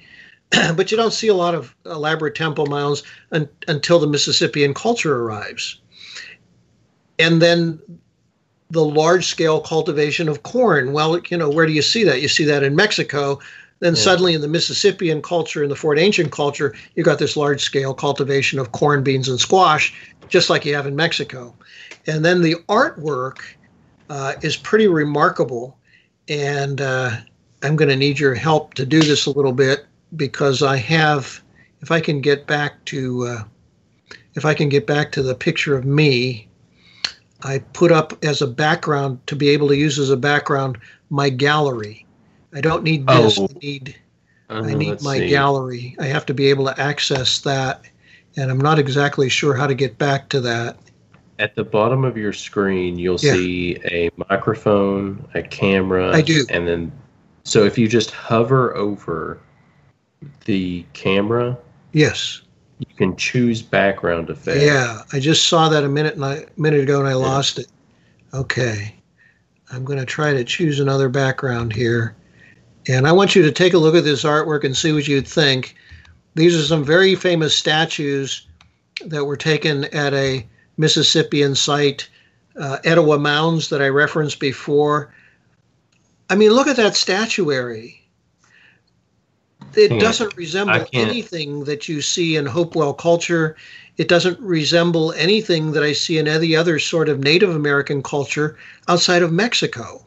but you don't see a lot of elaborate temple mounds un, until the Mississippian culture arrives. And then the large scale cultivation of corn. Well, you know, where do you see that? You see that in Mexico. Then Yeah. suddenly in the Mississippian culture, in the Fort Ancient culture, you've got this large scale cultivation of corn, beans, and squash, just like you have in Mexico. And then the artwork uh, is pretty remarkable. And uh, I'm going to need your help to do this a little bit because I have, if I can get back to, uh, if I can get back to the picture of me, I put up as a background to be able to use as a background my gallery. I don't need this. Oh. I need Uh, I need my see. gallery. I have to be able to access that, and I'm not exactly sure how to get back to that. At the bottom of your screen, you'll Yeah. see a microphone, a camera. I do. And then, so if you just hover over the camera, Yes. You can choose background effect. Yeah, I just saw that a minute and I, minute ago and I lost it. Okay. I'm going to try to choose another background here. And I want you to take a look at this artwork and see what you'd think. These are some very famous statues that were taken at a Mississippian site, uh, Etowah Mounds, that I referenced before. I mean, look at that statuary. It doesn't resemble anything that you see in Hopewell culture. It doesn't resemble anything that I see in any other sort of Native American culture outside of Mexico.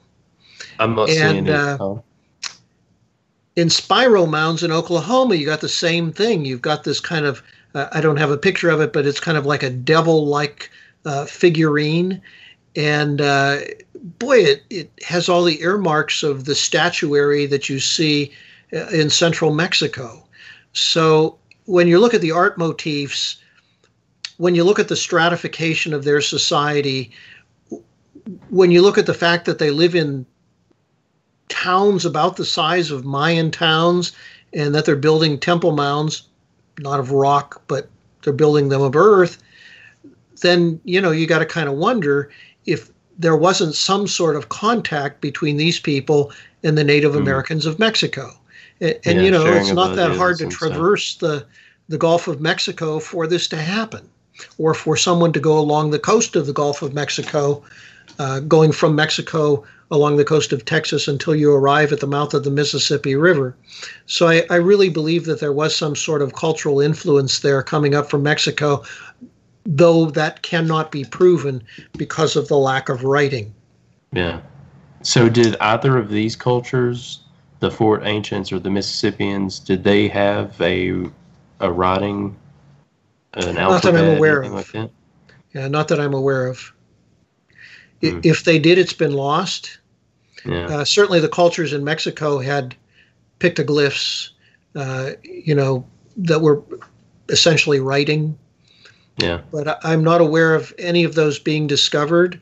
I'm not seeing And, it. uh, Tom. in Spiro mounds in Oklahoma, you got the same thing. You've got this kind of, uh, I don't have a picture of it, but it's kind of like a devil like uh, figurine. And uh, boy, it, it has all the earmarks of the statuary that you see in central Mexico. So when you look at the art motifs, when you look at the stratification of their society, when you look at the fact that they live in towns about the size of Mayan towns and that they're building temple mounds, not of rock, but they're building them of earth, then you know you got to kind of wonder if there wasn't some sort of contact between these people and the Native Hmm. Americans of Mexico. And, and Yeah, you know, it's not that hard to and stuff. traverse the the Gulf of Mexico for this to happen, or for someone to go along the coast of the Gulf of Mexico, uh, going from Mexico along the coast of Texas until you arrive at the mouth of the Mississippi River. So I, I really believe that there was some sort of cultural influence there coming up from Mexico, though that cannot be proven because of the lack of writing. Yeah. So did either of these cultures, the Fort Ancients or the Mississippians, did they have a a writing, an Not that I'm alphabet, aware of. like that? Yeah, not that I'm aware of. Hmm. If they did, it's been lost. Yeah. Uh, certainly, the cultures in Mexico had pictoglyphs, uh, you know, that were essentially writing. yeah. But I'm not aware of any of those being discovered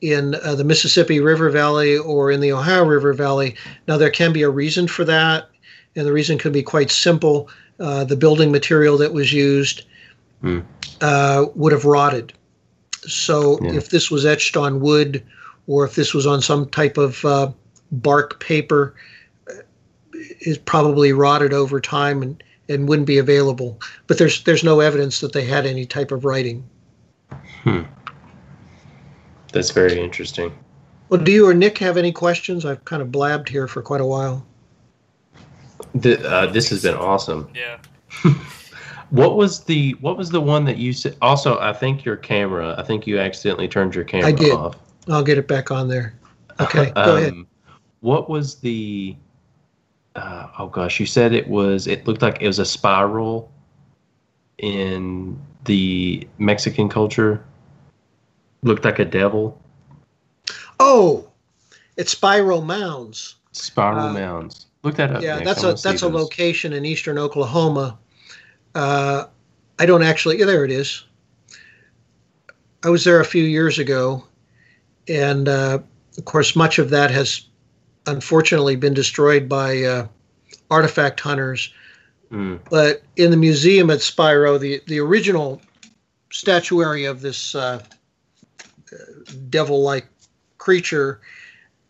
in uh, the Mississippi River Valley or in the Ohio River Valley. Now, there can be a reason for that, and the reason could be quite simple. Uh, the building material that was used Hmm. uh, would have rotted. So Yeah. if this was etched on wood, or if this was on some type of uh, bark paper, uh, is probably rotted over time and, and wouldn't be available. But there's there's no evidence that they had any type of writing. That's very interesting. Well, do you or Nick have any questions? I've kind of blabbed here for quite a while. The, uh, this has been awesome. Yeah. What was the what was the one that you said? Also, I think your camera. I think you accidentally turned your camera I did. off. I'll get it back on there. Okay, go ahead. Um, What was the? Uh, oh gosh, you said it was. It looked like it was a spiral in the Mexican culture. Looked like a devil. Oh, it's Spiro Mounds. Spiro Uh, mounds. Look that up. Yeah, Nick. that's I a that's a those. location in eastern Oklahoma. Uh, I don't actually. Yeah, there it is. I was there a few years ago, and uh, of course, much of that has unfortunately been destroyed by uh, artifact hunters. Mm, But in the museum at Spiro, the the original statuary of this uh, devil-like creature,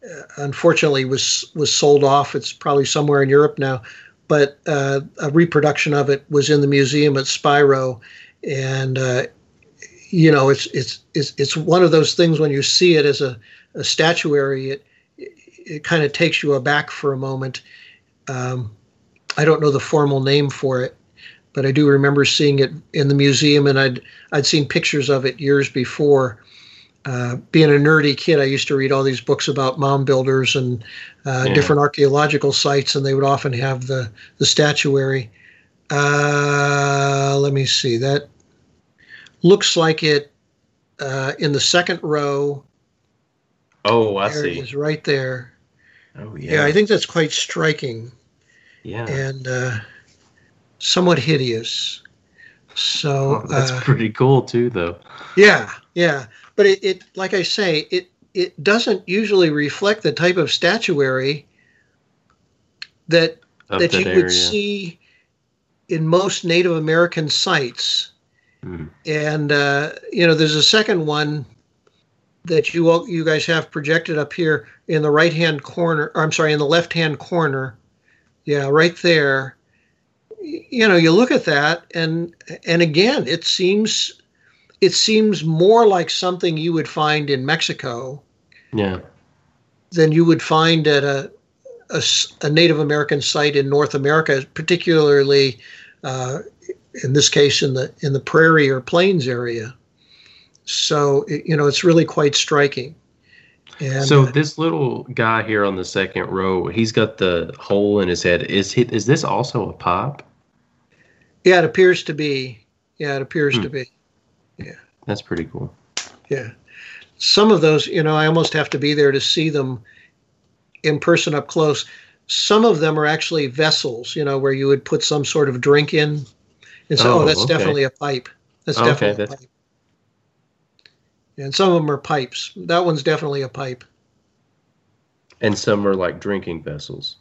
uh, unfortunately, was was sold off. It's probably somewhere in Europe now, but uh, a reproduction of it was in the museum at Spiro, and uh, you know, it's it's it's it's one of those things when you see it as a, a statuary, it it kind of takes you aback for a moment. Um, I don't know the formal name for it, but I do remember seeing it in the museum, and I'd I'd seen pictures of it years before. Uh, being a nerdy kid, I used to read all these books about mound builders and uh, Yeah. different archaeological sites, and they would often have the the statuary. Uh, let me see. That looks like it uh, in the second row. Oh, I there see. is, right there. Oh Yeah. yeah. I think that's quite striking yeah. and uh, somewhat hideous. So Oh, that's pretty cool too, though. yeah, yeah. But it, it, like I say, it it doesn't usually reflect the type of statuary that Of that that you area. would see in most Native American sites. Mm. And uh, you know, there's a second one that you all, you guys have projected up here in the right hand corner. Or I'm sorry, in the left hand corner. Yeah, right there. You know, you look at that, and and again, it seems it seems more like something you would find in Mexico Yeah. than you would find at a a Native American site in North America, particularly uh, in this case in the in the prairie or plains area. So it- you know it's really quite striking. And so uh, this little guy here on the second row, he's got the hole in his head. Is he? Is this also a pop? yeah, it appears to be. Yeah, it appears Hmm. to be. That's pretty cool. Yeah. Some of those, you know, I almost have to be there to see them in person up close. Some of them are actually vessels, you know, where you would put some sort of drink in and say, oh, Oh, that's okay. definitely a pipe. That's Okay, definitely a pipe. And some of them are pipes. That one's definitely a pipe. And some are like drinking vessels,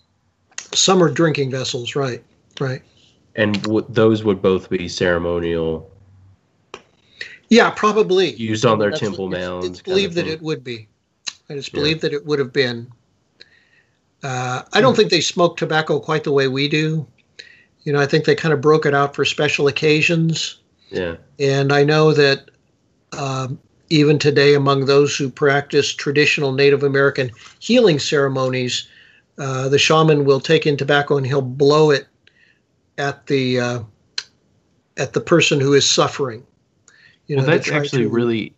Some are drinking vessels, right? Right. and w- those would both be ceremonial, Yeah, probably. used on their That's- temple it's- mounds. It's kind of believed that it would be. I just Yeah. believe that it would have been. Uh, I don't think they smoke tobacco quite the way we do. You know, I think they kind of broke it out for special occasions. Yeah. And I know that um, even today, among those who practice traditional Native American healing ceremonies, uh, the shaman will take in tobacco and he'll blow it at the uh, at the person who is suffering. You well, that's actually to- really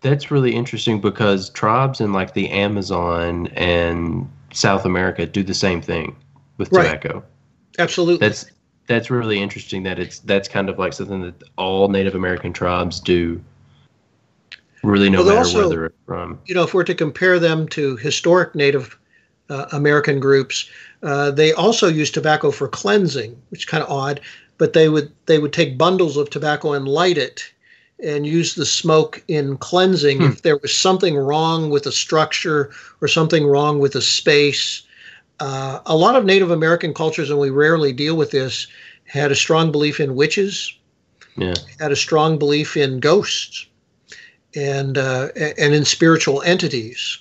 that's really interesting because tribes in like the Amazon and South America do the same thing with Right. tobacco. absolutely. That's that's really interesting that it's that's kind of like something that all Native American tribes do. Really, no Well, matter also- where they're from. you know, if we're to compare them to historic Native uh, American groups, uh, they also use tobacco for cleansing, which is kind of odd. But they would they would take bundles of tobacco and light it, and use the smoke in cleansing Hmm. if there was something wrong with a structure or something wrong with a space. Uh, a lot of Native American cultures, and we rarely deal with this, had a strong belief in witches, Yeah. had a strong belief in ghosts. and uh, and in spiritual entities.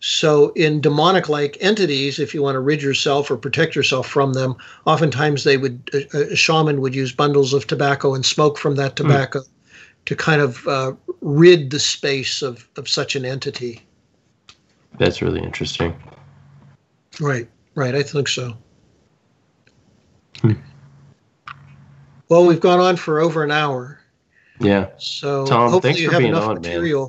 So, in demonic like entities, if you want to rid yourself or protect yourself from them, oftentimes they would, a, a shaman would use bundles of tobacco and smoke from that tobacco mm. to kind of uh, rid the space of, of such an entity. That's really interesting. Right, right. I think so. Hmm. Well, we've gone on for over an hour. Yeah. So Tom, hopefully you have enough on, material. Man